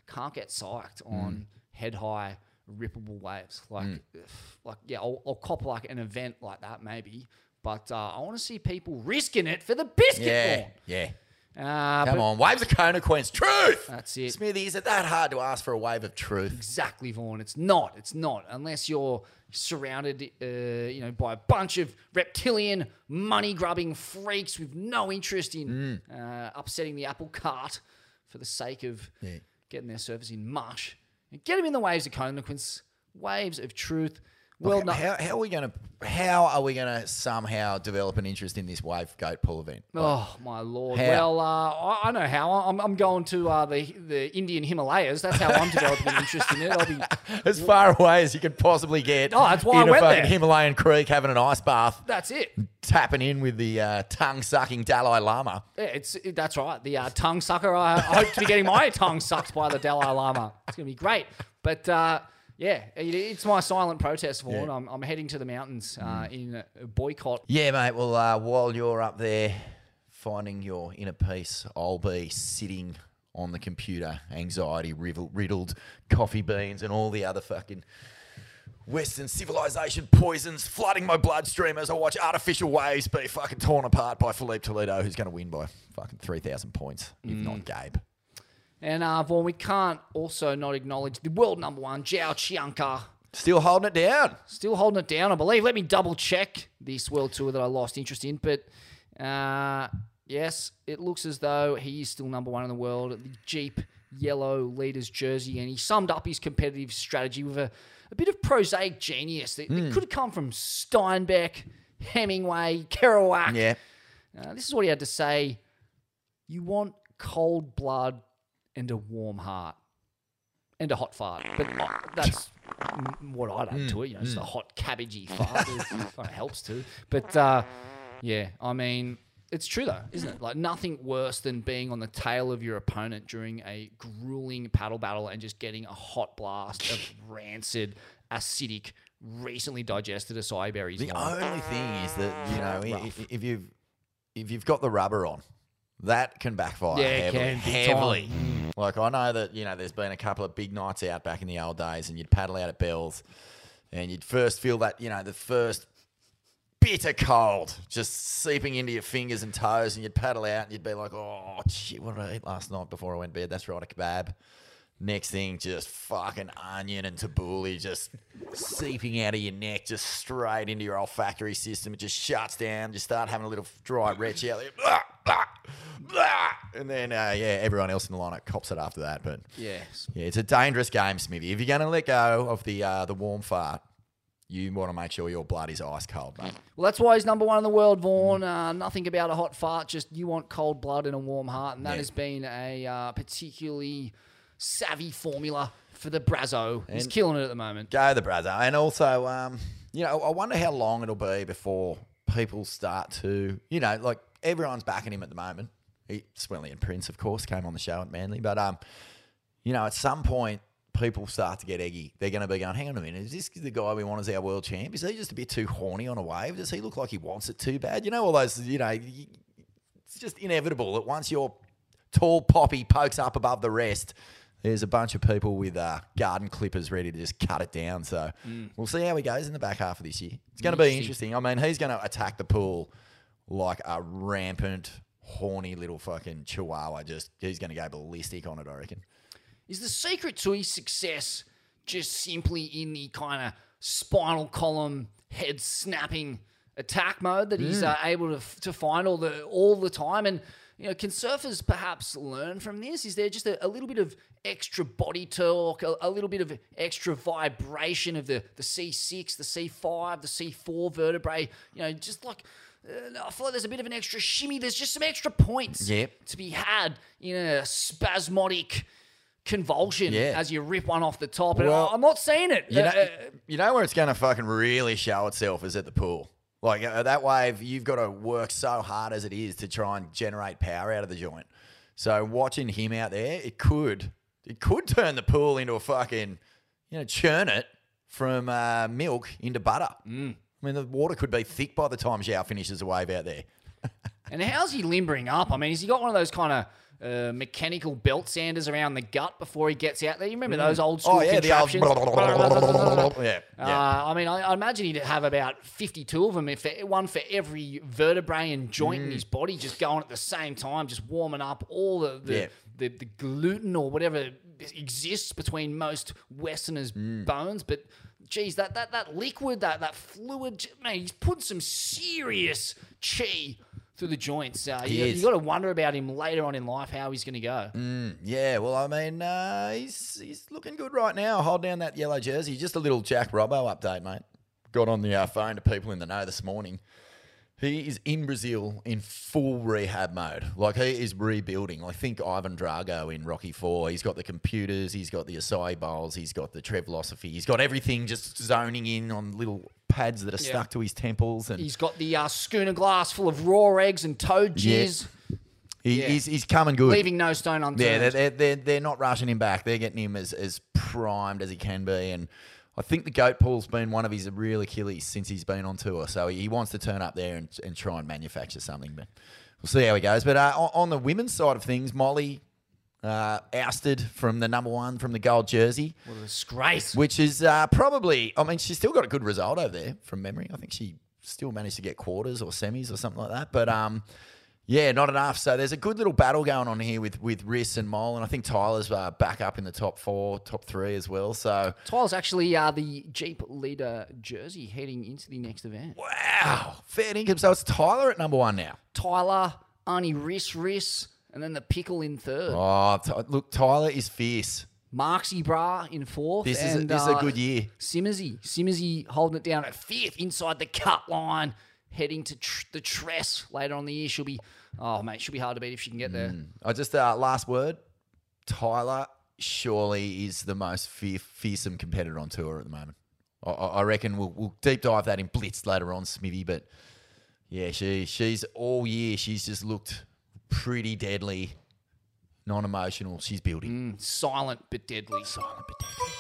can't get psyched on head high rippable waves. Like, Mm. <sighs> like yeah, I'll, I'll cop like an event like that maybe, but uh, I want to see people risking it for the biscuit Yeah, ball. yeah. Uh, Come on, waves of consequence, truth. That's it. Smithy, is it that hard to ask for a wave of truth? Exactly, Vaughan. It's not. It's not. Unless you're surrounded, uh, you know, by a bunch of reptilian, money-grubbing freaks with no interest in uh, upsetting the apple cart for the sake of Yeah. getting their service in mush. Get them in the waves of consequence, waves of truth. Well, no, how, how are we going to? How are we going to somehow develop an interest in this wave goat pool event? Oh my lord! How? Well, uh, I, I know how. I'm, I'm going to uh, the the Indian Himalayas. That's how I'm developing an interest in it. I'll be <laughs> as far away as you can possibly get. Oh, that's why in I a went fucking there. Himalayan creek having an ice bath, That's it. tapping in with the uh, tongue sucking Dalai Lama. Yeah, it's it- that's right. The uh, tongue sucker. I, I hope to be getting my <laughs> tongue sucked by the Dalai Lama. It's gonna be great. But uh, yeah, it, it's my silent protest, Vaughan. Yeah. I'm, I'm heading to the mountains uh, in a boycott. Yeah, mate. Well, uh, while you're up there finding your inner peace, I'll be sitting on the computer, anxiety riddled, riddled coffee beans, and all the other fucking Western civilization poisons flooding my bloodstream as I watch artificial waves be fucking torn apart by Filipe Toledo, who's going to win by fucking 3,000 points, if not Gabe. And uh, Vaughan, we can't also not acknowledge the world number one, João Chianca. Still holding it down. Still holding it down, I believe. Let me double check this world tour that I lost interest in. But uh, yes, it looks as though he is still number one in the world at the Jeep yellow leaders jersey. And he summed up his competitive strategy with a, a bit of prosaic genius that, that Hmm. could have come from Steinbeck, Hemingway, Kerouac. Yeah. Uh, this is what he had to say. You want cold blood and a warm heart and a hot fart. But uh, that's what I'd add to it. You know, just a hot cabbagey fart. it <laughs> helps too. But uh, yeah, I mean, it's true though, isn't it? Like nothing worse than being on the tail of your opponent during a grueling paddle battle and just getting a hot blast of <laughs> rancid, acidic, recently digested acai berries. The wine. only thing is that, you know, i- Rough. i- if you've, if you've got the rubber on, that can backfire Yeah, it heavily. can, big heavily. Like I know that you know there's been a couple of big nights out back in the old days, and you'd paddle out at Bells, and you'd first feel that you know the first bitter cold just seeping into your fingers and toes, and you'd paddle out, and you'd be like, oh shit, what did I eat last night before I went to bed? That's right, a kebab. Next thing, just fucking onion and tabbouleh just seeping out of your neck, just straight into your olfactory system. It just shuts down. You start having a little dry retch out there. Blah, blah. And then, uh, yeah, everyone else in the lineup cops it after that. But Yes. yeah, it's a dangerous game, Smithy. If you're going to let go of the uh, the warm fart, you want to make sure your blood is ice cold, mate. Well, that's why he's number one in the world, Vaughn. Uh, nothing about a hot fart, just you want cold blood and a warm heart. And that Yeah. has been a uh, particularly savvy formula for the Brazo. He's killing it at the moment. Go the brother. And also, um, you know, I wonder how long it'll be before people start to, you know, like everyone's backing him at the moment. He, Swelly and Prince, of course, came on the show at Manly. But, um, you know, at some point, people start to get eggy. They're going to be going, hang on a minute, is this the guy we want as our world champ? Is he just a bit too horny on a wave? Does he look like he wants it too bad? You know, all those, you know, it's just inevitable that once your tall poppy pokes up above the rest, there's a bunch of people with uh, garden clippers ready to just cut it down. So we'll see how he goes in the back half of this year. It's going to be interesting. I mean, he's going to attack the pool like a rampant, horny little fucking chihuahua. Just he's going to go ballistic on it, I reckon. Is the secret to his success just simply in the kind of spinal column, head snapping attack mode that he's uh, able to, f- to find all the all the time? And you know, can surfers perhaps learn from this? Is there just a, a little bit of extra body torque, a, a little bit of extra vibration of the the C6, the C5, the C4 vertebrae? You know, just like. Uh, I feel like there's a bit of an extra shimmy. There's just some extra points Yep. to be had in a spasmodic convulsion Yeah. as you rip one off the top. And Well, I- I'm not seeing it. You know, Uh, uh, you know where it's going to fucking really show itself is at the pool. Like uh, that wave, you've got to work so hard as it is to try and generate power out of the joint. So watching him out there, it could it could turn the pool into a fucking you know churn it from uh, milk into butter. Mm. I mean, the water could be thick by the time João finishes a wave out there. <laughs> And how's he limbering up? I mean, has he got one of those kind of uh, mechanical belt sanders around the gut before he gets out there? You remember those old school Oh, yeah, the old- contraptions? <laughs> Yeah, Uh. I mean, I, I imagine he'd have about 52 of them, if one for every vertebrae and joint Mm. in his body, just going at the same time, just warming up all the the, Yeah. the, the gluten or whatever exists between most Westerners' Mm. bones. But geez, that, that, that liquid, that, that fluid, man, he's put some serious chi through the joints. Uh, He you, is. you got to wonder about him later on in life, how he's going to go. Mm, yeah, well, I mean, uh, he's he's looking good right now. Hold down that yellow jersey. Just a little Jack Robbo update, mate. Got on the uh, phone to people in the know this morning. He is in Brazil in full rehab mode. Like he is rebuilding. I think Ivan Drago in Rocky Four. He's got the computers. He's got the acai bowls. He's got the Trevlosophy. He's got everything just zoning in on little pads that are Yeah. stuck to his temples. And He's got the uh, schooner glass full of raw eggs and toad Yeah. jizz, he, Yeah. he's, he's coming good. leaving no stone unturned. Yeah, they're, they're, they're, they're not rushing him back. They're getting him as, as primed as he can be. And I think the goat pool's been one of his real Achilles since he's been on tour. So he wants to turn up there and, and try and manufacture something. But we'll see how he goes. But uh, on, on the women's side of things, Molly uh, ousted from the number one from the gold jersey. What a disgrace. Which is uh, probably, I mean, she's still got a good result over there from memory. I think she still managed to get quarters or semis or something like that. But um, yeah, not enough. So there's a good little battle going on here with with Riss and Mole, and I think Tyler's uh, back up in the top four, top three as well. So Tyler's actually uh, the Jeep leader jersey heading into the next event. wow, fair income. So it's Tyler at number one now. Tyler, Arnie Riss, Riss, and then the pickle in third. Oh, Ty- look, Tyler is fierce. Marksy Bra in fourth. This is a, and, this is a uh, good year. Simmersy. Simmersy holding it down at fifth inside the cut line, heading to tr- the Tress later on the year. She'll be, oh, mate, she'll be hard to beat if she can get there. I just uh, last word. Tyler surely is the most fear- fearsome competitor on tour at the moment. I, I I reckon we'll, we'll deep dive that in Blitz later on, Smithy. But yeah, she she's all year. She's just looked pretty deadly, non-emotional. She's building. Mm, silent but deadly. Silent but deadly.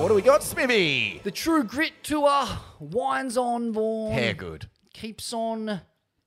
What do we got, Smithy? The True Grit Tour winds on, Vaughan. Hair good. Keeps on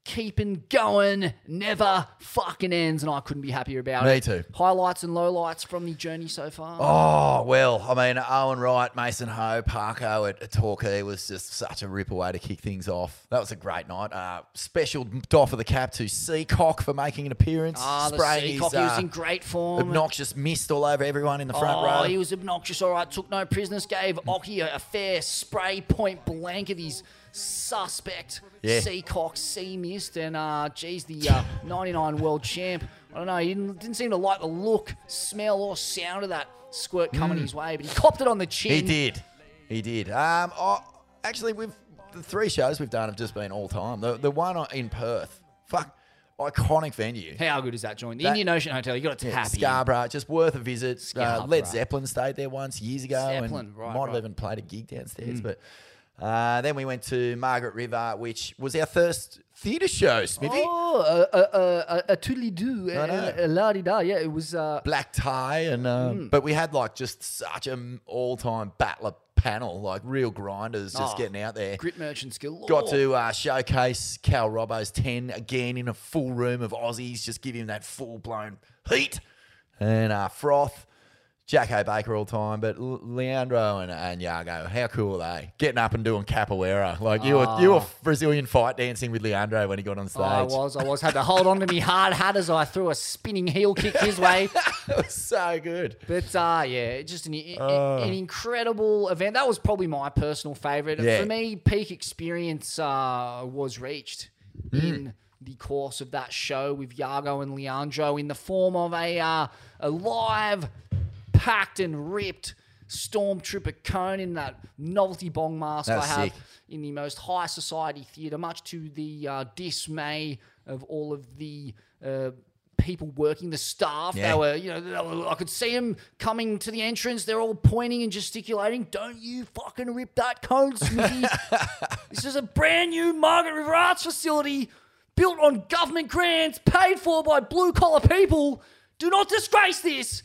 keeping going, never fucking ends, and I couldn't be happier about Me it. Me too. Highlights and lowlights from the journey so far. Oh, well, I mean, Owen Wright, Mason Ho, Parko at, at Torquay was just such a ripple way to kick things off. That was a great night. Uh, special doff of the cap to Seacock for making an appearance. Ah, the spraying Seacock, his, he was uh, in great form. Obnoxious mist all over everyone in the front oh, row. he was obnoxious. All right, took no prisoners. Gave Occy a, a fair spray point blank of his suspect Yeah. Seacock Sea Mist. And, uh, geez, the uh, <laughs> 99 world champ, I don't know, he didn't, didn't seem to like the look, smell, or sound of that squirt coming Mm. his way, but he copped it on the chin. He did. He did. Um, oh, actually, we've the three shows we've done have just been all time. The the one in Perth, fuck, iconic venue. How good is that joint? The That- Indian Ocean Hotel, you got to Yeah, tap in. Scarborough, just worth a visit. Uh, Led Zeppelin stayed there once years ago, Zeppelin, and right, might have even played a gig downstairs. Mm. But uh, then we went to Margaret River, which was our first theatre show, Smithy. Oh, a, a, a, a toodly doo, I a, a la di da. Yeah, it was. Uh, Black tie, and uh, Mm. but we had like just such an all-time battler panel, like real grinders, just Oh, getting out there. Grit merchant skill. Got to uh, showcase Cal Robbo's 10 again in a full room of Aussies, just give him that full blown heat. And uh, Froth, Jacko Baker all time, but Leandro and, and Yago, how cool are they? Getting up and doing capoeira. Like you were, you were Oh. Brazilian fight dancing with Leandro when he got on stage. I was, I was. Had to hold on to me hard hat as I threw a spinning heel kick his way. <laughs> it was so good. But uh, yeah, just an, Oh. an incredible event. That was probably my personal favourite. Yeah. For me, peak experience uh, was reached Mm. in the course of that show with Yago and Leandro in the form of a, uh, a live, packed and ripped Stormtrooper cone in that novelty bong mask That I have sick. in the most high society theatre, much to the uh, dismay of all of the uh, people working, the staff. Yeah. They were, you know, were- I could see them coming to the entrance. They're all pointing and gesticulating. Don't you fucking rip that cone, Smithy. <laughs> this is a brand new Margaret River Arts facility built on government grants, paid for by blue collar people. Do not disgrace this.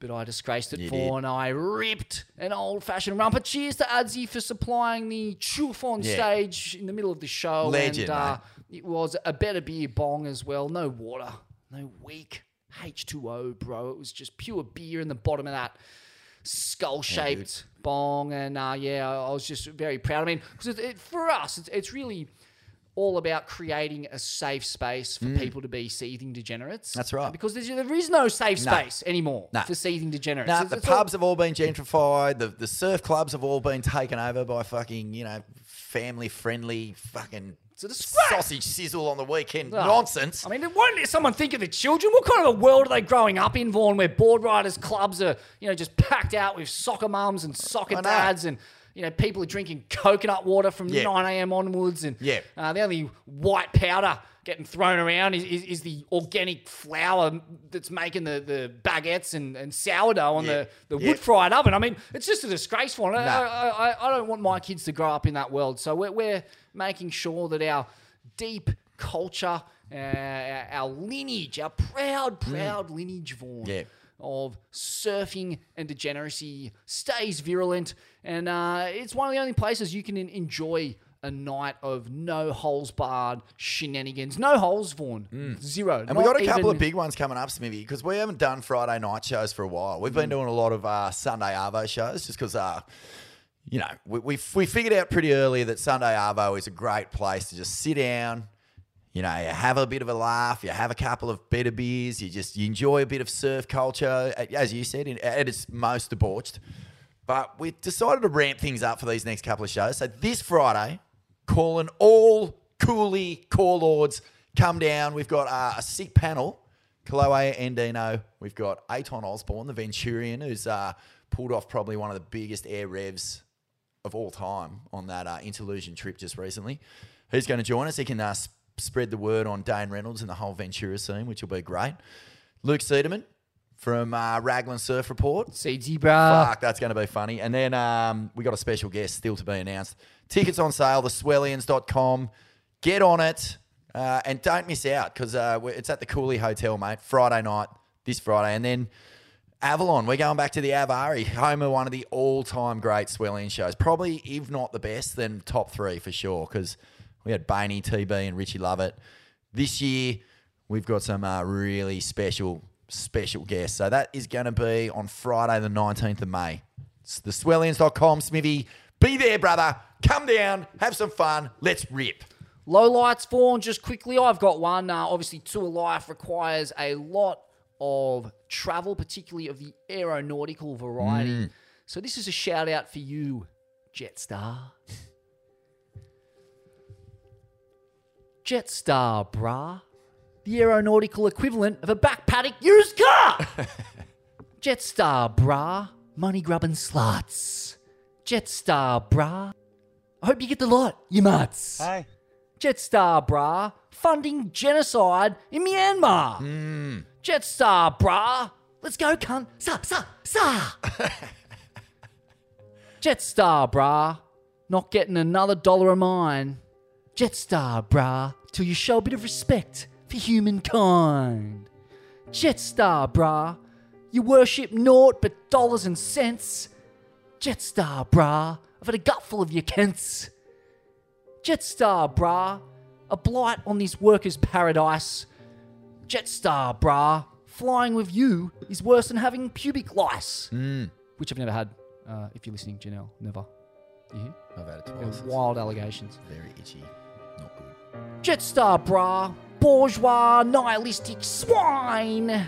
But I disgraced it You for, did. and I ripped an old fashioned rumper. Cheers to Adzi for supplying the chuff on Yeah. stage in the middle of the show. Legend, and, uh, It was a better beer bong as well. No water, no weak H2O, bro. It was just pure beer in the bottom of that skull shaped bong. And uh, yeah, I I was just very proud. I mean, because it, it, for us, it's, it's really all about creating a safe space for people to be seething degenerates. Mm. That's right. Because there's, there is no safe No. space anymore No. for seething degenerates. Nah, It's- the it's all- pubs have all been gentrified. The the surf clubs have all been taken over by fucking you know family friendly fucking sausage sizzle on the weekend Oh, nonsense. I mean, won't someone think of the children? What kind of a world are they growing up in, Vaughan, where board riders clubs are, you know, just packed out with soccer mums and soccer dads and, you know, people are drinking coconut water from Yeah. 9 a.m. onwards. And Yeah. uh, the only white powder getting thrown around is, is, is the organic flour that's making the, the baguettes and, and sourdough on Yeah. the, the Yeah. wood fried oven. I mean, it's just a disgraceful. I, Nah. I, I, I don't want my kids to grow up in that world. So we're, we're making sure that our deep culture, uh, our, lineage, our proud, proud lineage, Vaughan, Yeah. Of surfing and degeneracy stays virulent. And uh, it's one of the only places you can enjoy a night of no holes barred shenanigans. No holes, Vaughan. Zero. Mm. And we got a couple even- of big ones coming up, Smithy, because we haven't done Friday night shows for a while. We've Mm. been doing a lot of uh, Sunday Arvo shows just because, uh, you know, we, we, we figured out pretty early that Sunday Arvo is a great place to just sit down, you know, you have a bit of a laugh, you have a couple of better beers, you just you enjoy a bit of surf culture, as you said, at its most debauched. But we decided to ramp things up for these next couple of shows. So this Friday, calling all coolie core lords come down. We've got uh, a sick panel. Kolohe Andino. We've got Eithan Osborne, the Venturian, who's uh, pulled off probably one of the biggest air revs of all time on that uh, Interlusion trip just recently. He's going to join us. He can uh, spread the word on Dane Reynolds and the whole Ventura scene, which will be great. Luke Cederman from uh, Raglan Surf Report. CG, bruh. Fuck, that's going to be funny. And then um, we got a special guest still to be announced. Tickets on sale, theswellians.com. Get on it uh, and don't miss out because uh, it's at the Cooley Hotel, mate, Friday night, this Friday. And then Avalon, we're going back to the Avari, home of one of the all time great Swellian shows. Probably, if not the best, then top three for sure because we had Bainey, TB, and Richie Lovett. This year, we've got some uh, really special, special guests. So that is going to be on Friday, the 19th of May. It's theswellians.com, Smithy. Be there, brother. Come down, have some fun. Let's rip. Low lights, Vaughan, just quickly. I've got one. Uh, obviously, Tour Life requires a lot of travel, particularly of the aeronautical variety. Mm. So, this is a shout out for you, Jetstar. <laughs> Jetstar, brah. The aeronautical equivalent of a back paddock used car. <laughs> Jetstar, brah. Money grubbing sluts. Jetstar, brah. I hope you get the lot, you mutts. Hey. Jetstar, brah. Funding genocide in Myanmar. Hmm. Jetstar, brah. Let's go, cunt. Sa, sa, sa. <laughs> Jetstar, brah. Not getting another dollar of mine. Jetstar, brah. Till you show a bit of respect for humankind. Jetstar, brah. You worship naught but dollars and cents. Jetstar, brah. I've had a gutful of your Kents. Jetstar, brah. A blight on this workers' paradise. Jetstar, brah. Flying with you is worse than having pubic lice. Which I've never had. Uh, if you're listening, Janelle, never. You hear? I've had it twice. wild allegations. Very itchy. Not good. Jetstar, brah. Bourgeois, nihilistic swine.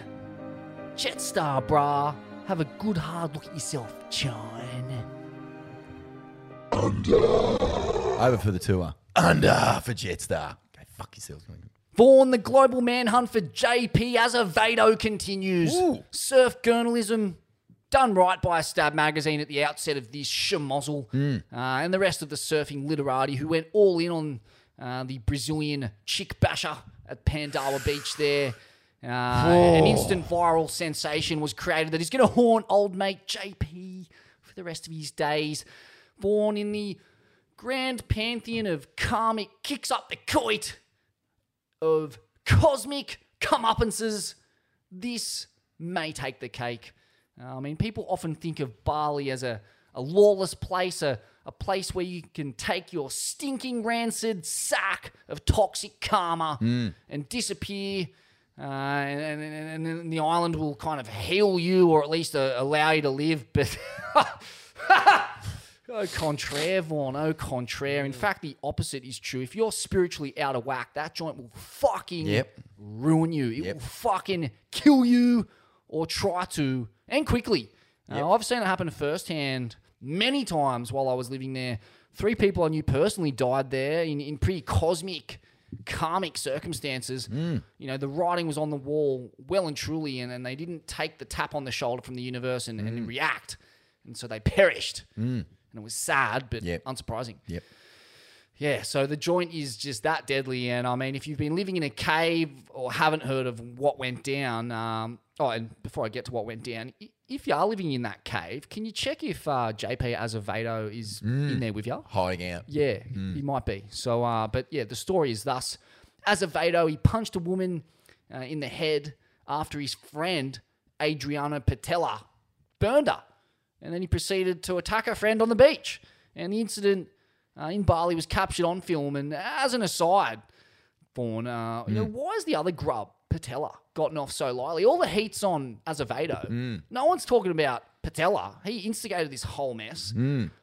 Jetstar, brah. Have a good hard look at yourself, Chine. Under. Over for the tour. Under for Jetstar. Okay, fuck yourselves. Vaughan, the global manhunt for JP Azevedo continues. Ooh. Surf journalism done right by a Stab Magazine at the outset of this schmozzle. Uh, and the rest of the surfing literati who went all in on uh, the Brazilian chick basher at Pandawa Beach there. Uh, an instant viral sensation was created that is going to haunt old mate JP for the rest of his days. Born in the grand pantheon of karmic kicks up the coit of cosmic comeuppances, this may take the cake. Uh, I mean, people often think of Bali as a, a lawless place, a, a place where you can take your stinking, rancid sack of toxic karma and disappear. Uh, and, and, and, the island will kind of heal you or at least uh, allow you to live. But <laughs> Au contraire, Vaughan. Au contraire. In fact, the opposite is true. If you're spiritually out of whack, that joint will fucking Yep. ruin you. It Yep. will fucking kill you or try to, and quickly. Uh, I've seen it happen firsthand many times while I was living there. Three people I knew personally died there in, in pretty cosmic, karmic circumstances. Mm. You know, the writing was on the wall well and truly, and, and they didn't take the tap on the shoulder from the universe and, and react. And so they perished. Mm. And it was sad, but Yep. unsurprising. Yep. Yeah, so the joint is just that deadly. And I mean, if you've been living in a cave or haven't heard of what went down, um, oh, and before I get to what went down, if you are living in that cave, can you check if uh, JP Azevedo is in there with you? Hiding out. Yeah, he might be. So, uh, but yeah, the story is thus: Azevedo he punched a woman uh, in the head after his friend Adriana Patella burned her, and then he proceeded to attack her friend on the beach. And the incident uh, in Bali was captured on film. And as an aside, Vaughan, uh, you know, why is the other grub Patella gotten off so lightly? All the heat's on Azevedo. No one's talking about Patella. He instigated this whole mess.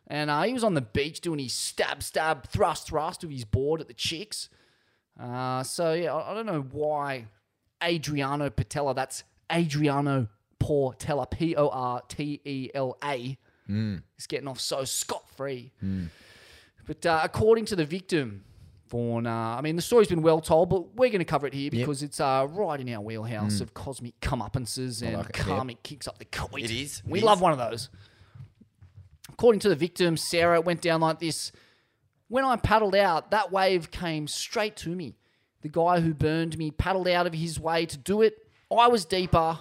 And uh, he was on the beach doing his stab, stab, thrust, thrust with his board at the chicks. Uh, so, yeah, I, I don't know why Adriano Patella, that's Adriano Portela, P O R T E L A, is getting off so scot free. But uh, according to the victim, Vaughan, uh, I mean, the story's been well told, but we're going to cover it here because it's uh, right in our wheelhouse of cosmic comeuppances and like it, yep. karmic kicks up the coit. It is, We it love is. one of those. According to the victim, Sarah, it went down like this. When I paddled out, that wave came straight to me. The guy who burned me paddled out of his way to do it. I was deeper.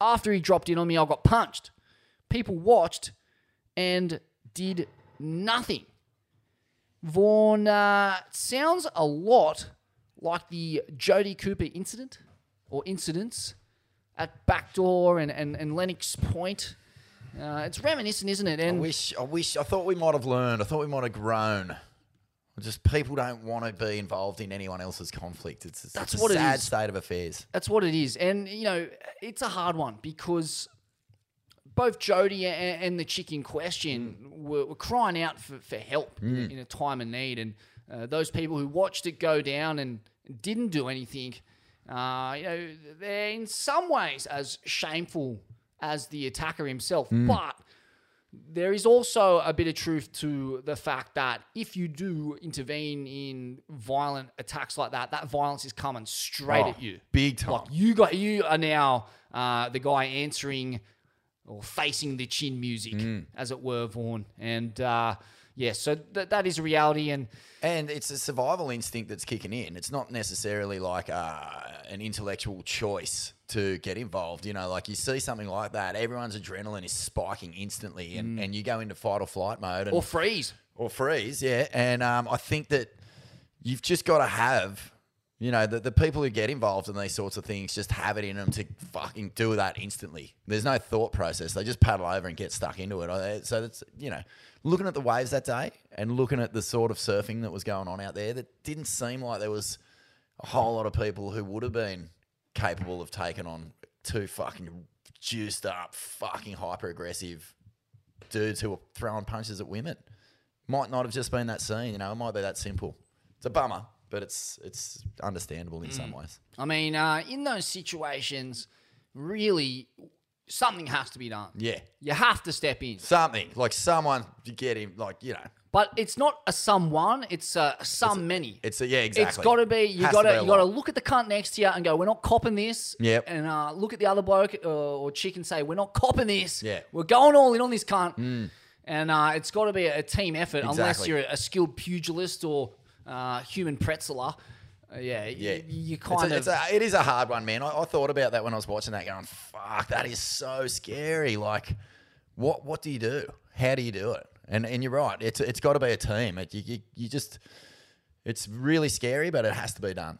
After he dropped in on me, I got punched. People watched and did nothing. Vaughan uh, sounds a lot like the Jodie Cooper incident or incidents at Backdoor and, and, and Lennox Point. Uh, it's reminiscent, isn't it? And I wish, I wish, I thought we might have learned. I thought we might have grown. Just people don't want to be involved in anyone else's conflict. It's, it's That's a what it sad is. state of affairs. That's what it is. And, you know, it's a hard one because both Jodie and, and the chick in question were, were crying out for, for help in, in a time of need. And uh, those people who watched it go down and didn't do anything, uh, you know, they're in some ways as shameful as the attacker himself. But there is also a bit of truth to the fact that if you do intervene in violent attacks like that, that violence is coming straight Oh, at you. big time. Like you got you are now uh, the guy answering or facing the chin music, Mm. as it were, Vaughan. And uh, yeah, so th- that is a reality. And And it's a survival instinct that's kicking in. It's not necessarily like uh, an intellectual choice to get involved. You know, like you see something like that, everyone's adrenaline is spiking instantly, and, and you go into fight or flight mode. And, or freeze. or freeze, yeah. And um, I think that you've just got to have, you know, the, the people who get involved in these sorts of things just have it in them to fucking do that instantly. There's no thought process. They just paddle over and get stuck into it. So that's, you know, looking at the waves that day and looking at the sort of surfing that was going on out there, that didn't seem like there was a whole lot of people who would have been capable of taking on two fucking juiced up, fucking hyper aggressive dudes who were throwing punches at women. Might not have just been that scene, you know. It might be that simple. It's a bummer, but it's it's understandable in some ways. I mean, uh, in those situations, really, something has to be done. Yeah, You have to step in. something like someone to get him, like you know, But it's not a someone; it's a some many. it's a yeah, exactly. It's got to be. You got to a you got to look at the cunt next to you and go, "We're not copping this." Yep. And uh, look at the other bloke uh, or chick and say, "We're not copping this." Yeah. Mm. We're going all in on this cunt. And uh, it's got to be a, a team effort, unless you're a skilled pugilist or uh, human pretzeler. Uh, yeah, Yeah, You, you It's kind a, of. it's a, it is a hard one, man. I, I thought about that when I was watching that, going, "Fuck, that is so scary." Like, what what do you do? How do you do it? And and you're right. It's it's got to be a team. It, you, you you just it's really scary, but it has to be done.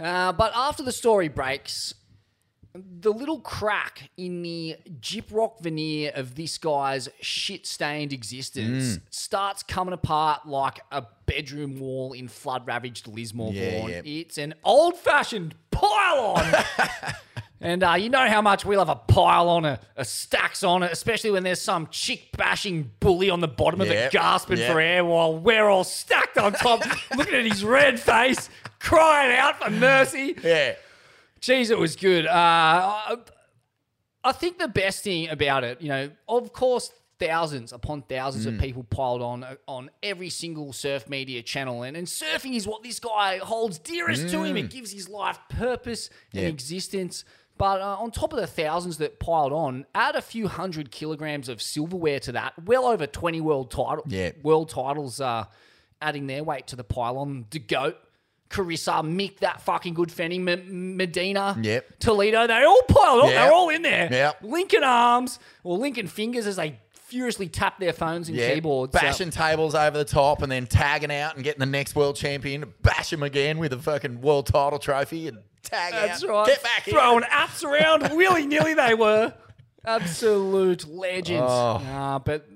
Uh, but after the story breaks, the little crack in the gyprock veneer of this guy's shit stained existence Mm. starts coming apart like a bedroom wall in flood ravaged Lismore. Yeah, Vaughan. yeah. It's an old fashioned pylon. <laughs> And uh, you know how much we love a pile on, a, a stacks on it, especially when there's some chick bashing bully on the bottom of it gasping yep. for air while we're all stacked on top, <laughs> looking at his red face, crying out for mercy. Yeah. Jeez, it was good. Uh, I, I think the best thing about it, you know, of course, thousands upon thousands of Mm. people piled on on every single surf media channel, and, and surfing is what this guy holds dearest to him. Mm. It gives his life purpose and existence. But uh, on top of the thousands that piled on, add a few hundred kilograms of silverware to that. Well over twenty world title Yeah. world titles, uh, adding their weight to the pylon. De Goat, Carissa, Mick, that fucking good Fanning, M- Medina, Yep. Toledo. They all piled up. Yep. They're all in there. Yep. Lincoln arms or Lincoln fingers as they furiously tap their phones and Yeah, keyboards. So- bashing tables over the top and then tagging out and getting the next world champion, to bash him again with a fucking world title trophy and tag That's out. right. Get back here. Throwing apps around willy nilly, they were. Absolute legends. Oh. Uh, but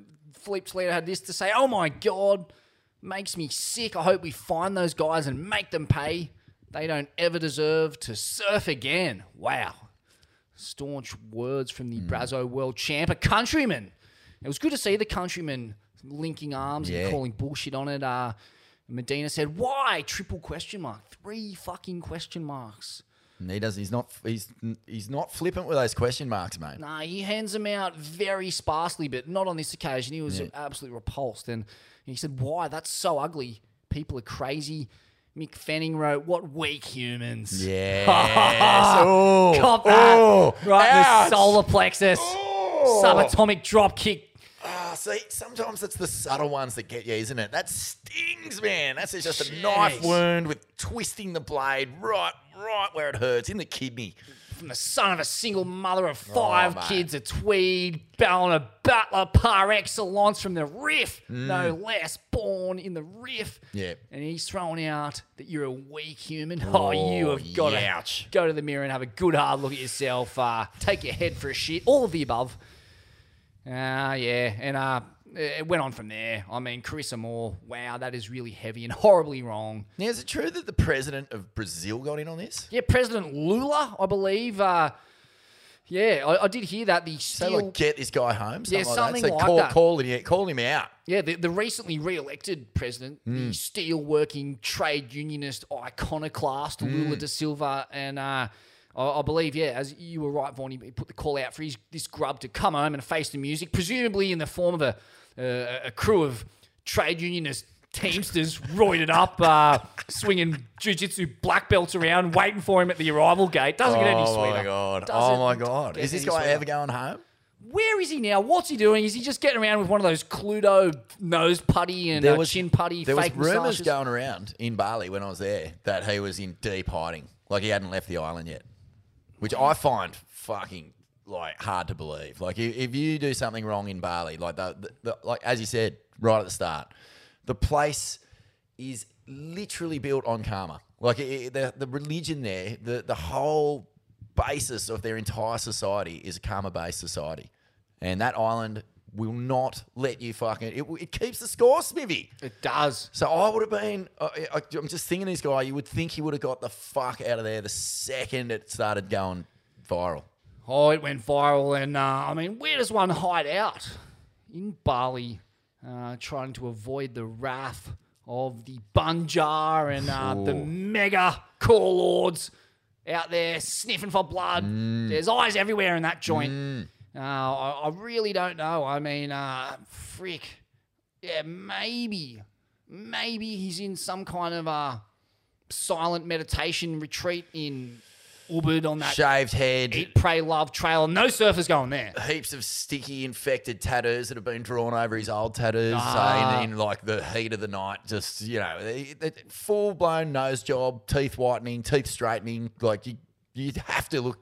Filipe Slater had this to say Oh my God, makes me sick. I hope we find those guys and make them pay. They don't ever deserve to surf again. Wow. Staunch words from the Brazo world champ, a countryman. It was good to see the countryman linking arms Yeah. and calling bullshit on it. Uh, Medina said, "Why?" Triple question mark. Three fucking question marks. And he does. He's not. He's he's not flippant with those question marks, mate. Nah, he hands them out very sparsely, but not on this occasion. He was Yeah. absolutely repulsed, and he said, "Why? That's so ugly. People are crazy." Mick Fanning wrote, "What weak humans." Yes. <laughs> Oh. Cop that. Oh. right, in the solar plexus, Oh. subatomic drop kick. Ah, see, sometimes it's the subtle ones that get you, isn't it? That stings, man. That's just a knife wound with twisting the blade right, right where it hurts in the kidney. From the son of a single mother of five Oh, kids, a Tweed, Ballina butler par excellence from the Riff, no Mm. less, born in the Riff. Yeah. And he's throwing out that you're a weak human. Oh, you Oh, have got to go to the mirror and have a good hard look at yourself. Uh, take your head for a shit. All of the above. Ah, yeah. And uh, it went on from there. I mean, Carissa Moore, wow, that is really heavy and <laughs> horribly wrong. Now, is it true that the president of Brazil got in on this? Yeah, President Lula, I believe. Uh, yeah, I, I did hear that. The So, steel, like, get this guy home? Yeah, Something like that. So like call, that. Call, him, call him out. yeah, the, the recently re-elected president, the Mm. steel-working trade unionist iconoclast Lula Mm. da Silva, and uh, I, I believe, yeah, as you were right, Vaughan, he put the call out for his this grub to come home and face the music, presumably in the form of a uh, a crew of trade unionist teamsters roided up, uh, swinging jujitsu black belts around, waiting for him at the arrival gate. Doesn't get any sweeter. oh my god! Doesn't oh my god! Is this guy sweeter. ever going home? Where is he now? What's he doing? Is he just getting around with one of those Cluedo nose putty and uh, chin putty There fake was rumors moustaches? going around in Bali when I was there that he was in deep hiding, like he hadn't left the island yet, which I find fucking like hard to believe. Like if, if you do something wrong in Bali, like the, the, the like as you said right at the start, the place is literally built on karma. Like it, it- the the religion there, the the whole basis of their entire society is a karma based society, and that island will not let you fucking. It, it keeps the score, Smithy. It does. So I would have been. Uh, I, I, I'm just thinking this guy. You would think he would have got the fuck out of there the second it started going viral. Oh, it went viral, and uh, I mean, where does one hide out? In Bali, uh, trying to avoid the wrath of the Banjar and uh, the mega core lords out there sniffing for blood. Mm. There's eyes everywhere in that joint. Uh, I, I really don't know. I mean, uh, frick. Yeah, maybe, maybe he's in some kind of a silent meditation retreat in Ubud on that Shaved head. eat, pray, love trail. No surfers going there. Heaps of sticky, infected tattoos that have been drawn over his old tattoos uh, Ah. in, in like the heat of the night. Just you know, full blown nose job, teeth whitening, teeth straightening. Like you, you have to look,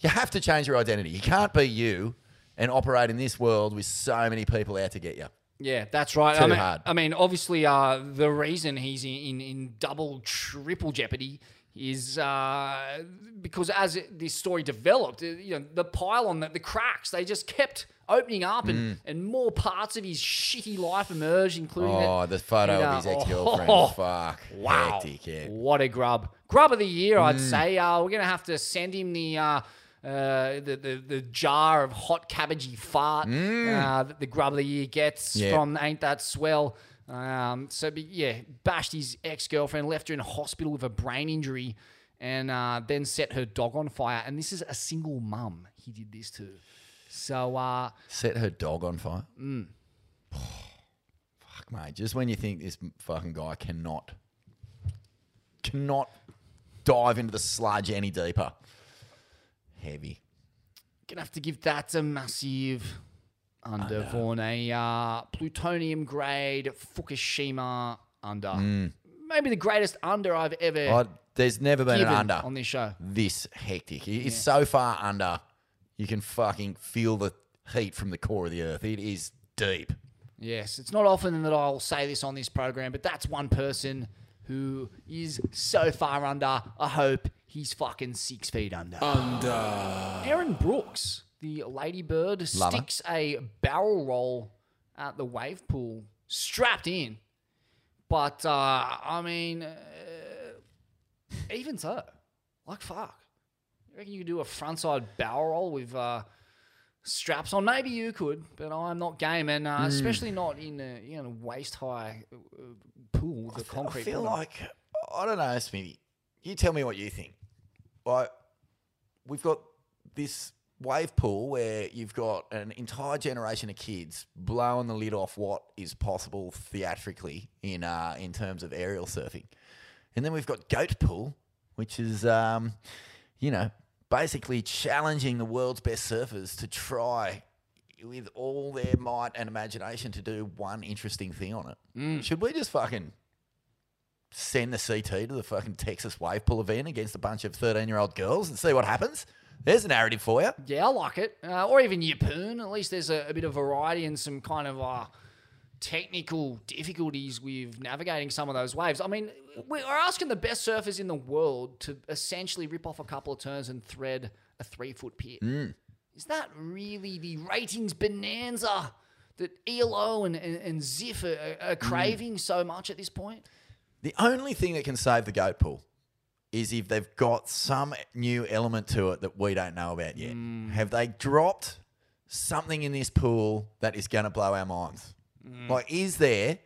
you have to change your identity. You can't be you and operate in this world with so many people out to get you. Yeah, that's right. Too I mean, hard. I mean, obviously, uh, the reason he's in, in, in double, triple jeopardy is uh, because as it, this story developed, uh, you know, the pylon, the, the cracks, they just kept opening up, and, Mm. and more parts of his shitty life emerged, including Oh, that- the photo and, of uh, his ex-girlfriend. oh, Fuck. <laughs> Wow. Hectic, yeah. What a grub. Grub of the year, I'd Mm. say. Uh, we're going to have to send him the. Uh, uh, the, the the jar of hot cabbagey fart uh, that the grub of the year gets Mm. Yeah. from Ain't That Swell. Um, so be, yeah, bashed his ex girlfriend, left her in hospital with a brain injury, and uh, then set her dog on fire. And this is a single mum he did this to. So uh, Set her dog on fire. mm, <sighs> Fuck, mate. Just when you think this fucking guy cannot, cannot dive into the sludge any deeper. Heavy. Gonna have to give that a massive under Vaughan, a uh, plutonium grade Fukushima under. Mm. Maybe the greatest under I've ever. Oh, there's never been an under on this show. This hectic. It is so far under, you can fucking feel the heat from the core of the earth. It is deep. Yes, it's not often that I'll say this on this program, but that's one person who is so far under. I hope he's fucking six feet under. Under. Aaron Brooks, the Ladybird, Love sticks a barrel roll at the wave pool, strapped in. But uh, I mean, uh, even so, like fuck, you reckon you could do a frontside barrel roll with uh, straps on? Maybe you could, but I'm not game, and uh, Mm. especially not in a you know waist high uh, pool a concrete. I feel bottom. like I don't know, Smithy. You tell me what you think. Like we've got this wave pool where you've got an entire generation of kids blowing the lid off what is possible theatrically in uh, in terms of aerial surfing, and then we've got goat pool, which is um, you know basically challenging the world's best surfers to try with all their might and imagination to do one interesting thing on it. Should we just fucking send the CT to the fucking Texas wave pool event against a bunch of 13 year old girls and see what happens? There's a narrative for you. Yeah, I like it. Uh, or even Yeppoon. At least there's a, a bit of variety and some kind of uh, technical difficulties with navigating some of those waves. I mean, we're asking the best surfers in the world to essentially rip off a couple of turns and thread a three foot pier. Mm. Is that really the ratings bonanza that ELO and, and, and Ziff are, are craving so much at this point? The only thing that can save the goat pool is if they've got some new element to it that we don't know about yet. Have they dropped something in this pool that is going to blow our minds? Like, is there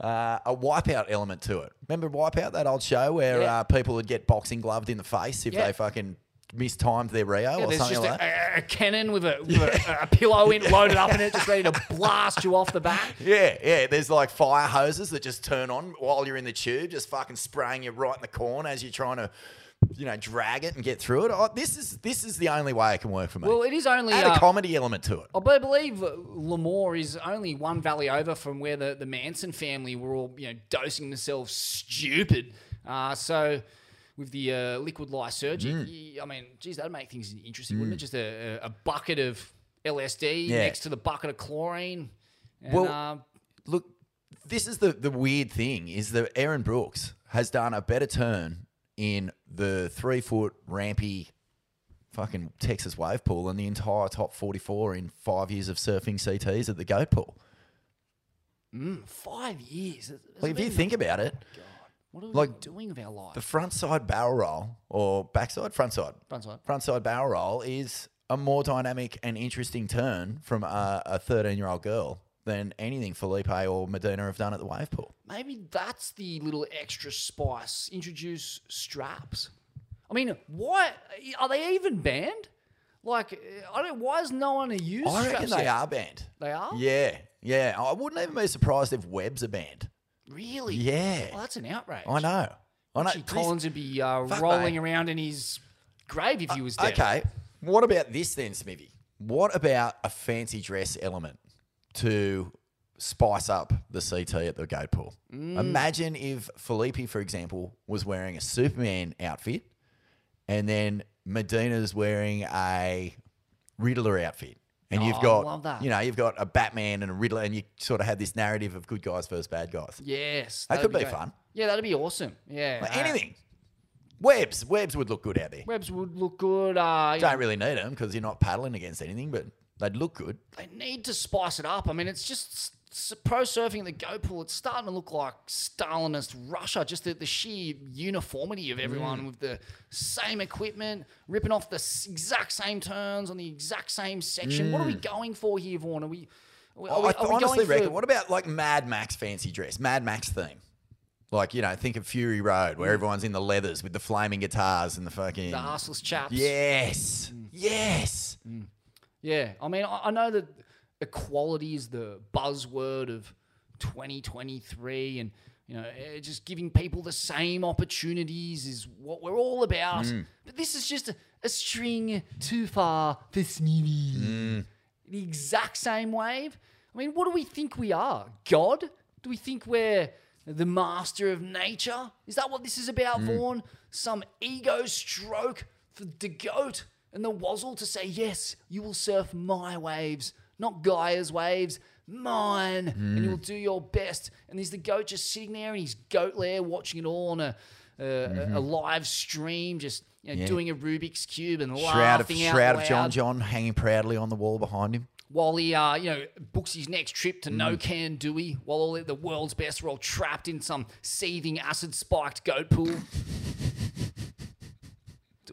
uh, a wipeout element to it? Remember Wipeout, that old show where Yeah. uh, people would get boxing gloved in the face if Yeah. they fucking mistimed their Rio Yeah, or there's something just like that? a, a cannon with, a, <laughs> with a, a pillow in loaded up in it, just ready to blast you off the back. <laughs> Yeah, yeah. There's like fire hoses that just turn on while you're in the tube, just fucking spraying you right in the corn as you're trying to, you know, drag it and get through it. Oh, this is this is the only way it can work for me. Well, it is only Add uh, a comedy element to it. I believe Lemoore is only one valley over from where the, the Manson family were all, you know, dosing themselves stupid. Uh, so with the uh, liquid lysergic, Mm. I mean, geez, that'd make things interesting, wouldn't it? Just a, a bucket of LSD Yeah. next to the bucket of chlorine. And, Well, uh, Look, this is the the weird thing is that Aaron Brooks has done a better turn in the three foot rampy fucking Texas wave pool than the entire top 44 in five years of surfing CTs at the goat pool. mm, five years. Has Like, if you think about it, What are we like, doing with our life? The front side barrel roll or backside, front side, Front side. front side barrel roll is a more dynamic and interesting turn from a, a 13 year old girl than anything Filipe or Medina have done at the wave pool. Maybe that's the little extra spice. Introduce straps. I mean, why are they even banned? Like, I don't. Why is no one used? I reckon straps they yet? are banned. They are. Yeah, yeah. I wouldn't even be surprised if webs are banned. Really? Yeah. Well, that's an outrage. I know. I know. Collins would be uh, Fuck, rolling mate. around in his grave if he was dead. Okay. What about this then, Smithy? What about a fancy dress element to spice up the CT at the goat pool? Mm. Imagine if Filipe, for example, was wearing a Superman outfit and then Medina's wearing a Riddler outfit. And Oh, you've got, you know, you've got a Batman and a Riddler, and you sort of had this narrative of good guys versus bad guys. Yes, That could be great. fun. Yeah, that'd be awesome. Yeah, Like uh, anything. Webs, webs would look good out there. Webs would look good. Uh, you Don't really need them because you're not paddling against anything, but they'd look good. they need to spice it up. I mean, it's just pro surfing at the goat pool. It's starting to look like Stalinist Russia. Just the, the sheer uniformity of everyone Mm. with the same equipment, ripping off the exact same turns on the exact same section. What are we Mm. going for here, Vaughan? Are we? Are we, I are we honestly reckon. for- What about like Mad Max fancy dress? Mad Max theme. Like you know, think of Fury Road, where everyone's in the leathers with the flaming guitars and the fucking the arseless chaps. Yes, yes. Yeah, I mean, I, I know that equality is the buzzword of 2023, and you know, eh, just giving people the same opportunities is what we're all about. Mm. But this is just a, a string too far for Smithy. Mm. The exact same wave. I mean, what do we think we are? God? Do we think we're the master of nature? Is that what this is about, Mm. Vaughan? Some ego stroke for the goat and the wazzle to say, yes, you will surf my waves, not Gaia's waves, mine, and you Mm. will do your best. And there's the goat just sitting there in his goat lair watching it all on a, a, a- a live stream, just you know, Mm-hmm. Yeah. doing a Rubik's Cube and Shroud of laughing out Shroud loud of John John hanging proudly on the wall behind him. while he, uh, you know, books his next trip to Mm. No Can Dewey, while all the world's best are all trapped in some seething acid-spiked goat pool, <laughs>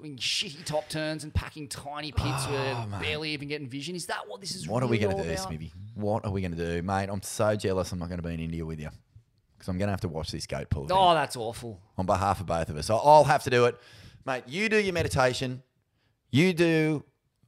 doing shitty top turns and packing tiny pits where Oh, they barely even getting vision. Is that what this is? What are we going to do, about? Smithy? What are we going to do, mate? I'm so jealous. I'm not going to be in India with you because I'm going to have to watch this goat pool. Oh, that's awful. on behalf of both of us. I'll have to do it. Mate, you do your meditation, you do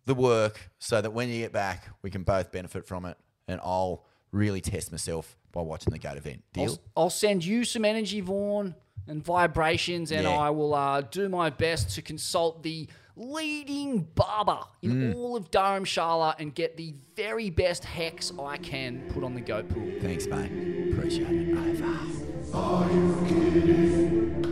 the work so that when you get back, we can both benefit from it. And I'll really test myself by watching the GOAT event. Deal? I'll, I'll send you some energy, Vaughan, and vibrations, and Yeah. I will uh, do my best to consult the leading barber in Mm. all of Dharamshala and get the very best hex I can put on the goat pool. Thanks, mate. Appreciate it. Over. Are you kidding?